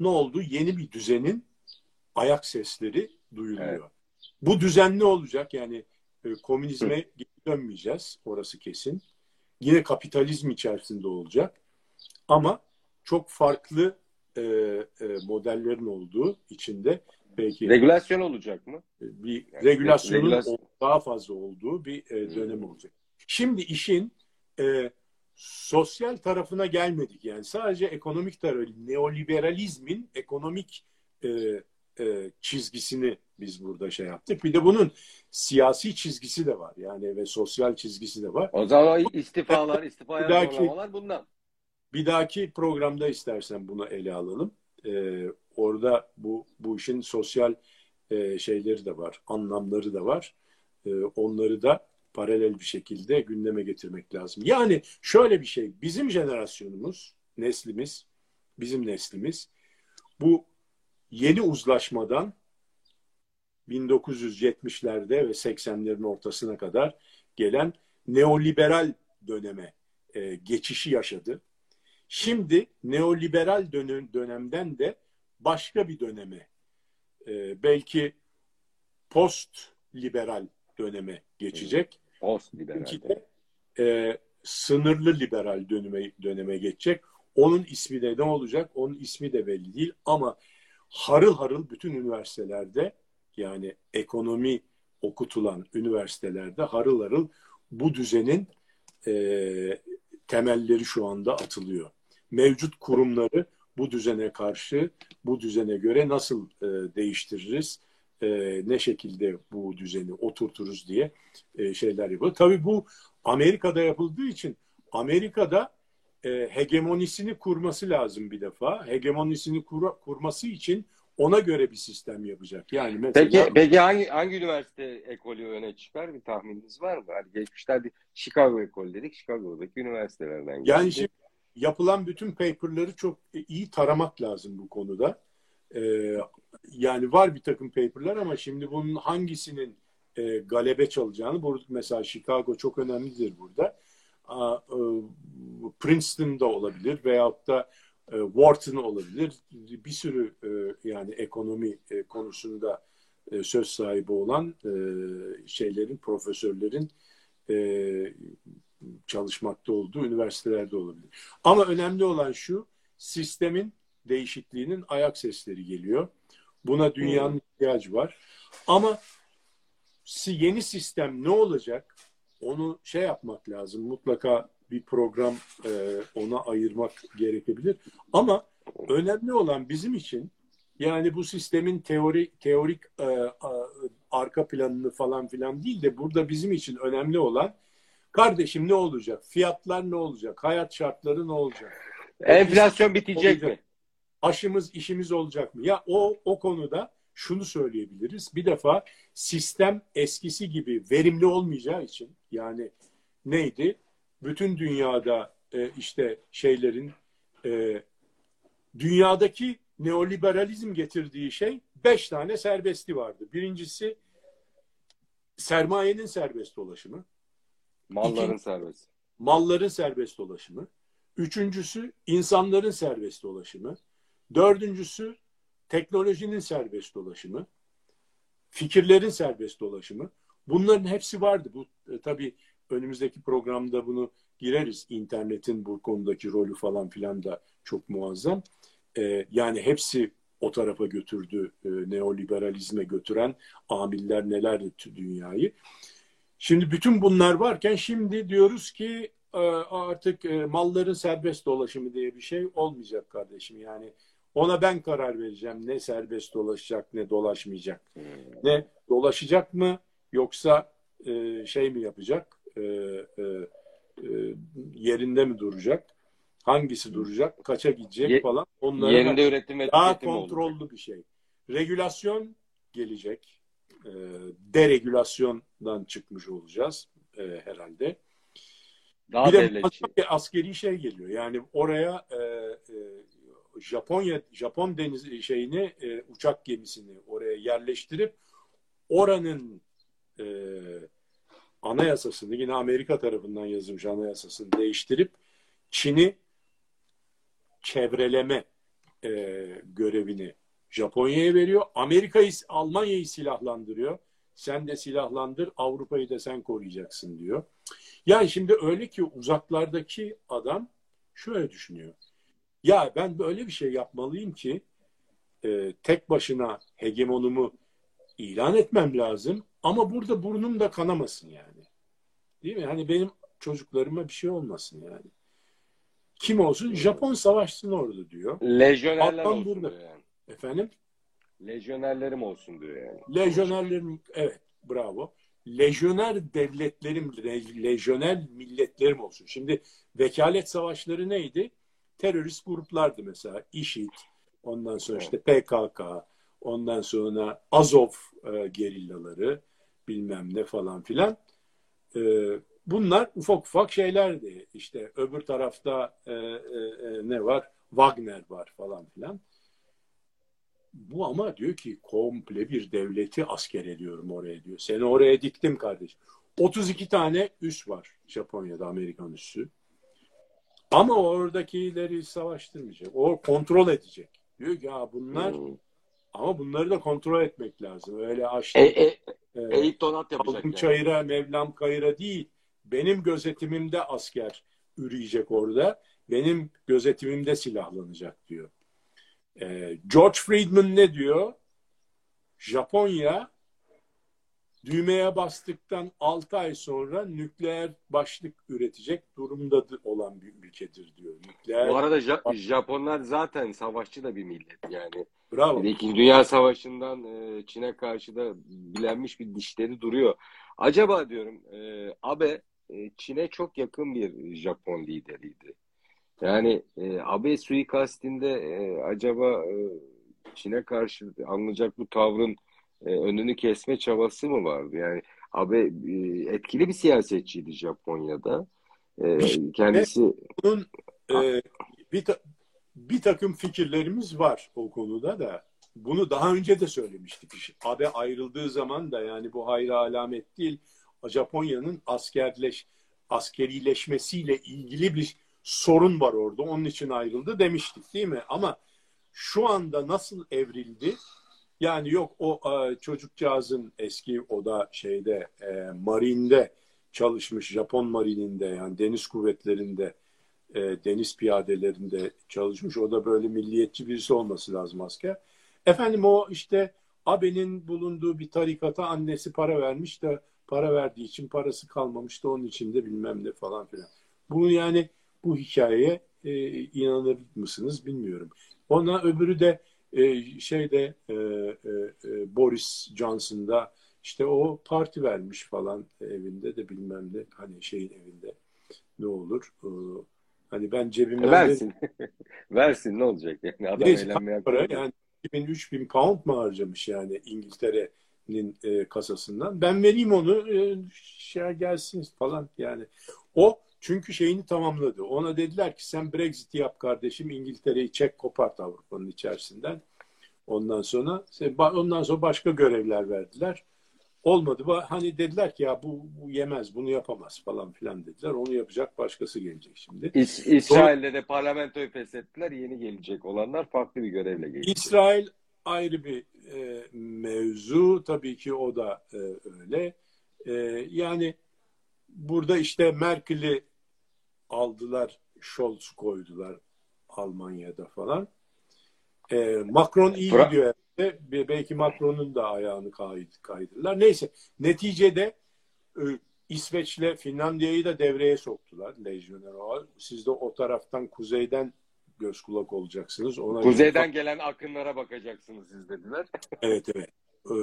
ne oldu? Yeni bir düzenin ayak sesleri duyuluyor. Evet. Bu düzen ne olacak? Yani e, komünizme Hı. dönmeyeceğiz. Orası kesin. Yine kapitalizm içerisinde olacak. Ama çok farklı e, e, modellerin olduğu içinde belki regülasyon olacak mı? Bir yani, regülasyonun regülasyon. daha fazla olduğu bir e, dönem hmm. olacak. Şimdi işin e, sosyal tarafına gelmedik. Yani sadece ekonomik tarafı, neoliberalizmin ekonomik e, e, çizgisini biz burada şey yaptık. Bir de bunun siyasi çizgisi de var. Yani ve sosyal çizgisi de var. O zaman istifalar, istifaya zorlamalar bundan. Bir dahaki programda istersen bunu ele alalım. Ee, orada bu bu işin sosyal e, şeyleri de var, anlamları da var. E, onları da paralel bir şekilde gündeme getirmek lazım. Yani şöyle bir şey, bizim jenerasyonumuz, neslimiz, bizim neslimiz bu yeni uzlaşmadan 1970'lerde ve 80'lerin ortasına kadar gelen neoliberal döneme e, geçişi yaşadı. Şimdi neoliberal dönem, dönemden de başka bir döneme e, belki post liberal döneme geçecek. Post liberal. E, sınırlı liberal döneme, döneme geçecek. Onun ismi de ne olacak? Onun ismi de belli değil ama harıl harıl bütün üniversitelerde yani ekonomi okutulan üniversitelerde harıl harıl bu düzenin e, temelleri şu anda atılıyor. Mevcut kurumları bu düzene karşı, bu düzene göre nasıl e, değiştiririz, e, ne şekilde bu düzeni oturturuz diye e, şeyler yapıyor. Tabii bu Amerika'da yapıldığı için Amerika'da e, hegemonisini kurması lazım bir defa. Hegemonisini kur, kurması için ona göre bir sistem yapacak. Yani mesela Peki peki hangi hangi üniversite ekolü öne çıkar bir tahmininiz var mı? Hani geçmişlerde Chicago ekol dedik. Chicago'daki üniversitelerden geldi. Yani şimdi yapılan bütün paper'ları çok iyi taramak lazım bu konuda. Ee, yani var bir takım paper'lar ama şimdi bunun hangisinin e, galebe çalacağını burada mesela Chicago çok önemlidir burada. E, Princeton'da olabilir veyahut da e, Wharton olabilir. Bir sürü e, yani ekonomi e, konusunda e, söz sahibi olan e, şeylerin, profesörlerin e, çalışmakta olduğu üniversitelerde olabilir. Ama önemli olan şu, sistemin değişikliğinin ayak sesleri geliyor. Buna dünyanın hmm. ihtiyacı var. Ama yeni sistem ne olacak? Onu şey yapmak lazım. Mutlaka bir program e, ona ayırmak gerekebilir. Ama önemli olan bizim için yani bu sistemin teori teorik e, a, arka planını falan filan değil de burada bizim için önemli olan Kardeşim ne olacak? Fiyatlar ne olacak? Hayat şartları ne olacak? Enflasyon bitecek olacak. mi? Aşımız, işimiz olacak mı? Ya o o konuda şunu söyleyebiliriz. Bir defa sistem eskisi gibi verimli olmayacağı için yani neydi? Bütün dünyada e, işte şeylerin e, dünyadaki neoliberalizm getirdiği şey beş tane serbestli vardı. Birincisi sermayenin serbest dolaşımı. Malların İki, serbest. Malların serbest dolaşımı. Üçüncüsü insanların serbest dolaşımı. Dördüncüsü teknolojinin serbest dolaşımı. Fikirlerin serbest dolaşımı. Bunların hepsi vardı. Bu e, tabii önümüzdeki programda bunu gireriz. İnternetin bu konudaki rolü falan filan da çok muazzam. E, yani hepsi o tarafa götürdü, e, neoliberalizme götüren amiller nelerdi dünyayı. Şimdi bütün bunlar varken şimdi diyoruz ki e, artık e, malların serbest dolaşımı diye bir şey olmayacak kardeşim. Yani ona ben karar vereceğim. Ne serbest dolaşacak ne dolaşmayacak. Hmm. Ne dolaşacak mı yoksa e, şey mi yapacak? E, e, e, yerinde mi duracak? Hangisi duracak? Kaça gidecek Ye, falan. Onlara yerinde üretim daha kontrollü olacak. bir şey. Regülasyon gelecek. E, deregülasyondan çıkmış olacağız e, herhalde. Daha bir de bir askeri şey geliyor. Yani oraya e, e, Japonya Japon deniz şeyini e, uçak gemisini oraya yerleştirip oranın e, anayasasını yine Amerika tarafından yazılmış anayasasını değiştirip Çin'i çevreleme e, görevini Japonya'ya veriyor. Amerika'yı, Almanya'yı silahlandırıyor. Sen de silahlandır, Avrupa'yı da sen koruyacaksın diyor. Yani şimdi öyle ki uzaklardaki adam şöyle düşünüyor. Ya ben böyle bir şey yapmalıyım ki e, tek başına hegemonumu ilan etmem lazım ama burada burnum da kanamasın yani. Değil mi? Hani benim çocuklarıma bir şey olmasın yani. Kim olsun? Japon savaşsın orada diyor. Lejyonerler olsun burada. diyor yani. Efendim? Lejyonerlerim olsun diyor yani. Lejyonerlerim, evet bravo. Lejyoner devletlerim, lejyoner milletlerim olsun. Şimdi vekalet savaşları neydi? Terörist gruplardı mesela. IŞİD, ondan sonra işte PKK, ondan sonra Azov e, gerillaları, bilmem ne falan filan. E, bunlar ufak ufak şeylerdi. İşte öbür tarafta e, e, e, ne var? Wagner var falan filan. Bu ama diyor ki komple bir devleti asker ediyorum oraya diyor. Seni oraya diktim kardeş. 32 tane üs var Japonya'da Amerikan üssü. Ama oradakileri savaştırmayacak. O kontrol edecek. Diyor ki ya bunlar hmm. Ama bunları da kontrol etmek lazım. Öyle açtı. E, e, e, donat yapacak. Yani. Çayıra, Mevlam Kayıra değil. Benim gözetimimde asker üreyecek orada. Benim gözetimimde silahlanacak diyor. Ee, George Friedman ne diyor? Japonya düğmeye bastıktan 6 ay sonra nükleer başlık üretecek durumda olan bir ülkedir diyor. Nükleer Bu arada ja- Japonlar zaten savaşçı da bir millet yani. Bravo. İkinci Dünya Savaşı'ndan e, Çin'e karşı da bilenmiş bir dişleri duruyor. Acaba diyorum e, Abe e, Çin'e çok yakın bir Japon lideriydi. Yani e, AB suikastinde acaba Çin'e karşı alınacak bu tavrın e, önünü kesme çabası mı vardı? Yani AB e, etkili bir siyasetçiydi Japonya'da. E, kendisi bunun e, bir, ta, bir takım fikirlerimiz var o konuda da. Bunu daha önce de söylemiştik. AB ayrıldığı zaman da yani bu hayra alamet değil. Japonya'nın askerleş askerileşmesiyle ilgili bir sorun var orada. Onun için ayrıldı demiştik değil mi? Ama şu anda nasıl evrildi? Yani yok o e, çocukcağızın eski o da şeyde e, marinde çalışmış Japon marininde yani deniz kuvvetlerinde e, deniz piyadelerinde çalışmış. O da böyle milliyetçi birisi olması lazım asker. Efendim o işte Abe'nin bulunduğu bir tarikata annesi para vermiş de para verdiği için parası kalmamış da onun için de bilmem ne falan filan. Bunu yani bu hikayeye e, inanır mısınız bilmiyorum. Ona öbürü de e, şeyde e, e, e, Boris Johnson'da işte o parti vermiş falan evinde de bilmem ne hani şeyin evinde ne olur. E, hani ben cebimden versin. De, [laughs] versin ne olacak yani adam neyse, eğlenmeye para, yani 2000-3000 pound mu harcamış yani İngiltere'nin e, kasasından. Ben vereyim onu e, şey gelsin falan yani. O çünkü şeyini tamamladı. Ona dediler ki sen Brexit yap kardeşim İngiltere'yi çek kopart Avrupa'nın içerisinden. Ondan sonra ondan sonra başka görevler verdiler. Olmadı. Hani dediler ki ya bu, bu yemez, bunu yapamaz falan filan dediler. Onu yapacak başkası gelecek şimdi. İs İsrail'de de parlamentoyu feshettiler. Yeni gelecek olanlar farklı bir görevle gelecek. İsrail ayrı bir e, mevzu. Tabii ki o da e, öyle. E, yani burada işte Merkel'i aldılar, Scholz koydular Almanya'da falan. E, Macron iyi Bra gidiyor. Belki Macron'un da ayağını kaydırırlar. Neyse neticede e, İsveç'le Finlandiya'yı da devreye soktular Lejyoner Siz de o taraftan kuzeyden göz kulak olacaksınız. Ona Kuzeyden gelen akınlara bakacaksınız siz dediler. evet evet. E,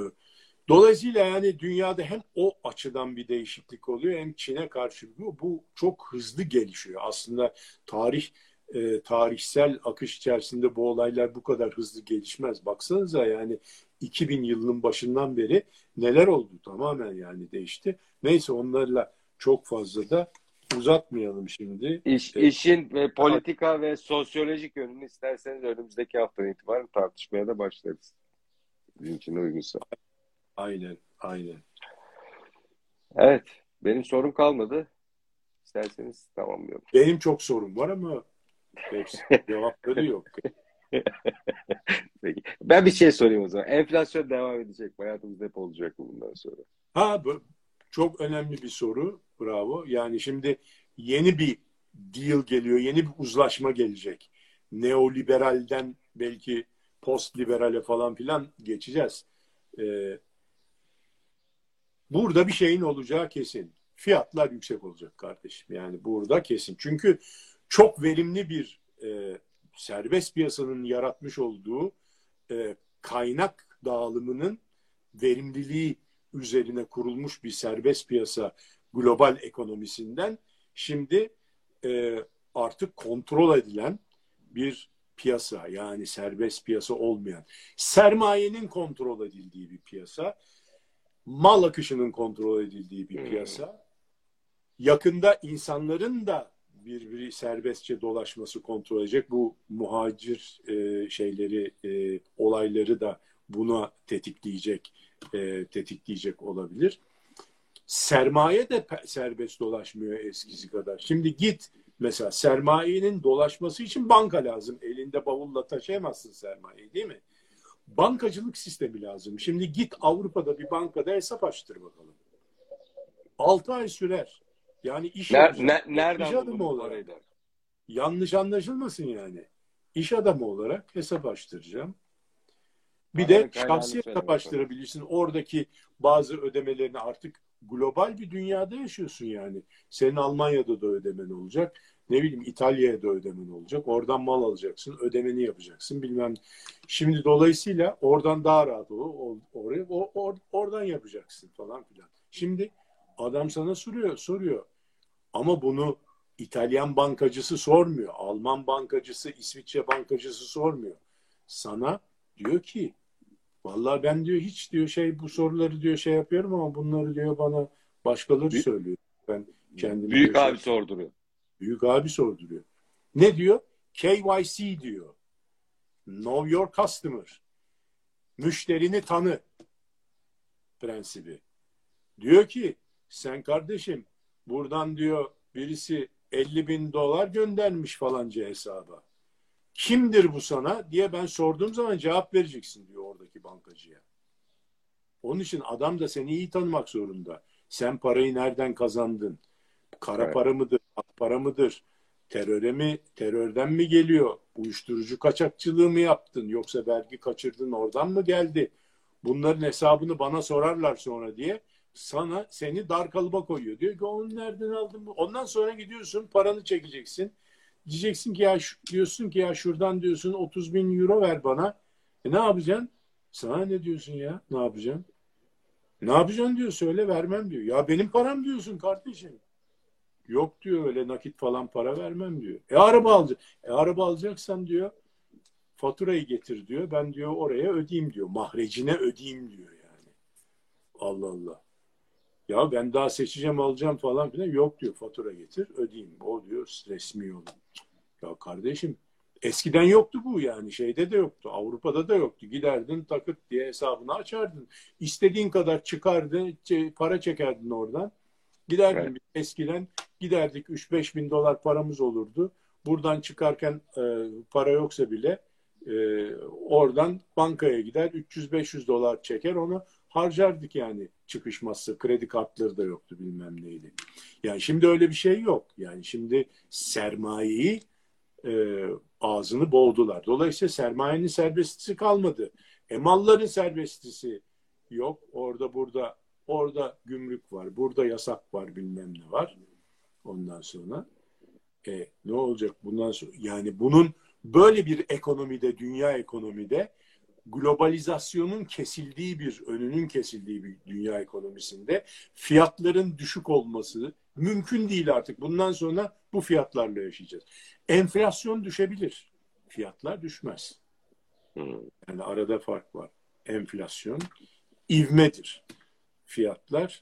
dolayısıyla yani dünyada hem o açıdan bir değişiklik oluyor hem Çin'e karşı bu, bu çok hızlı gelişiyor. Aslında tarih e, tarihsel akış içerisinde bu olaylar bu kadar hızlı gelişmez. Baksanıza yani 2000 yılının başından beri neler oldu tamamen yani değişti. Neyse onlarla çok fazla da uzatmayalım şimdi. İş, ee, işin ve politika ve sosyolojik yönünü isterseniz önümüzdeki haftadan itibaren tartışmaya da başlarız. Bizim için uygunsa. Aynen, aynen. Evet, benim sorum kalmadı. İsterseniz tamamlayalım. Benim çok sorum var ama [laughs] cevapları yok. Peki. Ben bir şey sorayım o zaman. Enflasyon devam edecek mi? Hayatımızda hep olacak mı bundan sonra? Ha bu çok önemli bir soru. Bravo. Yani şimdi yeni bir deal geliyor. Yeni bir uzlaşma gelecek. Neoliberalden belki post liberale falan filan geçeceğiz. Ee, burada bir şeyin olacağı kesin. Fiyatlar yüksek olacak kardeşim. Yani burada kesin. Çünkü çok verimli bir e, serbest piyasanın yaratmış olduğu e, kaynak dağılımının verimliliği üzerine kurulmuş bir serbest piyasa global ekonomisinden şimdi e, artık kontrol edilen bir piyasa yani serbest piyasa olmayan sermayenin kontrol edildiği bir piyasa mal akışının kontrol edildiği bir hmm. piyasa yakında insanların da birbiri serbestçe dolaşması kontrol edecek. Bu muhacir e, şeyleri, e, olayları da buna tetikleyecek, e, tetikleyecek olabilir. Sermaye de serbest dolaşmıyor eskisi kadar. Şimdi git mesela sermayenin dolaşması için banka lazım. Elinde bavulla taşıyamazsın sermayeyi değil mi? Bankacılık sistemi lazım. Şimdi git Avrupa'da bir bankada hesap açtır bakalım. 6 ay sürer. Yani iş Ner, ne, nereden adamı olarak. Yanlış anlaşılmasın yani. İş adamı olarak hesap açtıracağım. Bir de şahsi hesap açtırabilirsin. Oradaki bazı ödemelerini artık global bir dünyada yaşıyorsun yani. Senin Almanya'da da ödemen olacak. Ne bileyim İtalya'ya da ödemen olacak. Oradan mal alacaksın, ödemeni yapacaksın bilmem. Şimdi dolayısıyla oradan daha rahat ol, oraya or, or, oradan yapacaksın falan filan. Şimdi adam sana soruyor, soruyor. Ama bunu İtalyan bankacısı sormuyor. Alman bankacısı, İsviçre bankacısı sormuyor. Sana diyor ki vallahi ben diyor hiç diyor şey bu soruları diyor şey yapıyorum ama bunları diyor bana başkaları büyük, söylüyor. Ben kendimi Büyük abi şey, sorduruyor. Büyük abi sorduruyor. Ne diyor? KYC diyor. Know your customer. Müşterini tanı prensibi. Diyor ki sen kardeşim Buradan diyor birisi 50 bin dolar göndermiş falanca hesaba. Kimdir bu sana diye ben sorduğum zaman cevap vereceksin diyor oradaki bankacıya. Onun için adam da seni iyi tanımak zorunda. Sen parayı nereden kazandın? Kara evet. para mıdır? Para mıdır? Teröre mi, terörden mi geliyor? Uyuşturucu kaçakçılığı mı yaptın? Yoksa vergi kaçırdın oradan mı geldi? Bunların hesabını bana sorarlar sonra diye sana seni dar kalıba koyuyor. Diyor ki onu nereden aldın? Ondan sonra gidiyorsun paranı çekeceksin. Diyeceksin ki ya diyorsun ki ya şuradan diyorsun 30 bin euro ver bana. E ne yapacaksın? Sana ne diyorsun ya? Ne yapacaksın? Ne yapacaksın diyor. Söyle vermem diyor. Ya benim param diyorsun kardeşim. Yok diyor öyle nakit falan para vermem diyor. E araba alacak. E araba alacaksan diyor faturayı getir diyor. Ben diyor oraya ödeyeyim diyor. Mahrecine ödeyeyim diyor yani. Allah Allah. Ya ben daha seçeceğim alacağım falan filan. Yok diyor fatura getir ödeyeyim. O diyor resmi yolu. Ya kardeşim eskiden yoktu bu yani şeyde de yoktu. Avrupa'da da yoktu. Giderdin takıt diye hesabını açardın. İstediğin kadar çıkardın para çekerdin oradan. Giderdin evet. eskiden giderdik 3-5 bin dolar paramız olurdu. Buradan çıkarken e, para yoksa bile e, oradan bankaya gider 300-500 dolar çeker onu harcardık yani çıkışmazsa kredi kartları da yoktu bilmem neydi. Yani şimdi öyle bir şey yok. Yani şimdi sermayeyi e, ağzını boğdular. Dolayısıyla sermayenin serbestisi kalmadı. E malların serbestisi yok. Orada burada orada gümrük var. Burada yasak var bilmem ne var. Ondan sonra e, ne olacak bundan sonra? Yani bunun böyle bir ekonomide, dünya ekonomide globalizasyonun kesildiği bir, önünün kesildiği bir dünya ekonomisinde fiyatların düşük olması mümkün değil artık. Bundan sonra bu fiyatlarla yaşayacağız. Enflasyon düşebilir. Fiyatlar düşmez. Yani arada fark var. Enflasyon ivmedir. Fiyatlar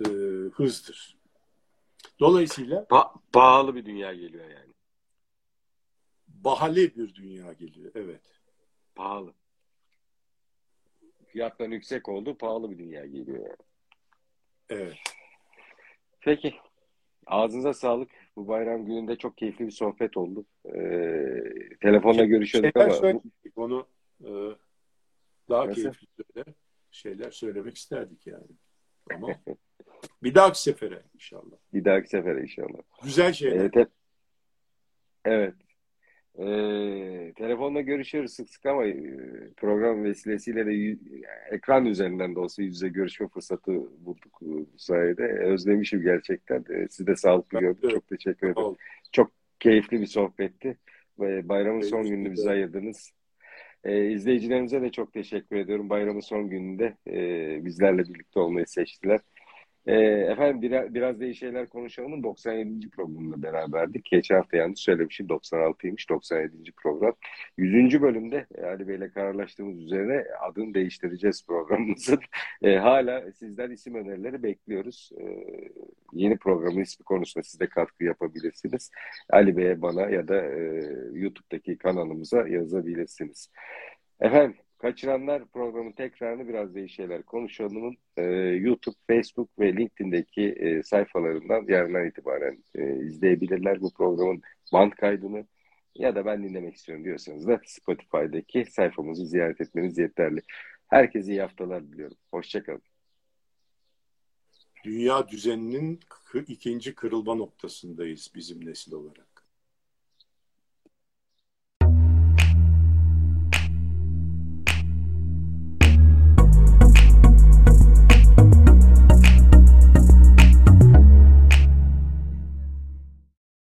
e, hızdır. Dolayısıyla pa- pahalı bir dünya geliyor yani. Bahali bir dünya geliyor. Evet. Pahalı fiyatların yüksek olduğu pahalı bir dünya geliyor yani. Evet. Peki. Ağzınıza sağlık. Bu bayram gününde çok keyifli bir sohbet oldu. Ee, telefonla görüşüyorduk şeyler ama... Onu e, daha Nasıl? keyifli söyle, şeyler söylemek isterdik yani. Ama [laughs] bir dahaki sefere inşallah. Bir dahaki sefere inşallah. Güzel şeyler. Evet. Evet. Ee, telefonla görüşüyoruz sık sık ama e, program vesilesiyle de y- ekran üzerinden de olsa yüz yüze görüşme fırsatı bulduk bu sayede. Özlemişim gerçekten. Ee, siz de sağlıklı gördük. Çok teşekkür ederim. Çok keyifli bir sohbetti. Bayramın son gününü bize ayırdınız. Ee, izleyicilerimize de çok teşekkür ediyorum. Bayramın son gününde e, bizlerle birlikte olmayı seçtiler. E, efendim biraz, biraz da iyi şeyler konuşalımın 97. programında beraberdik. Geçen hafta yanlış söylemişim 96'ymış 97. program. 100. bölümde e, Ali Bey'le kararlaştığımız üzere adını değiştireceğiz programımızın. [laughs] E, hala sizden isim önerileri bekliyoruz. E, yeni programın ismi konusunda siz de katkı yapabilirsiniz. Ali Bey'e bana ya da e, YouTube'daki kanalımıza yazabilirsiniz. Efendim Kaçıranlar programın tekrarını biraz şeyler konuşalımın e, YouTube, Facebook ve LinkedIn'deki e, sayfalarından yarından itibaren e, izleyebilirler bu programın band kaydını ya da ben dinlemek istiyorum diyorsanız da Spotify'daki sayfamızı ziyaret etmeniz yeterli. Herkese iyi haftalar diliyorum. Hoşçakalın. Dünya düzeninin ikinci kırılma noktasındayız bizim nesil olarak.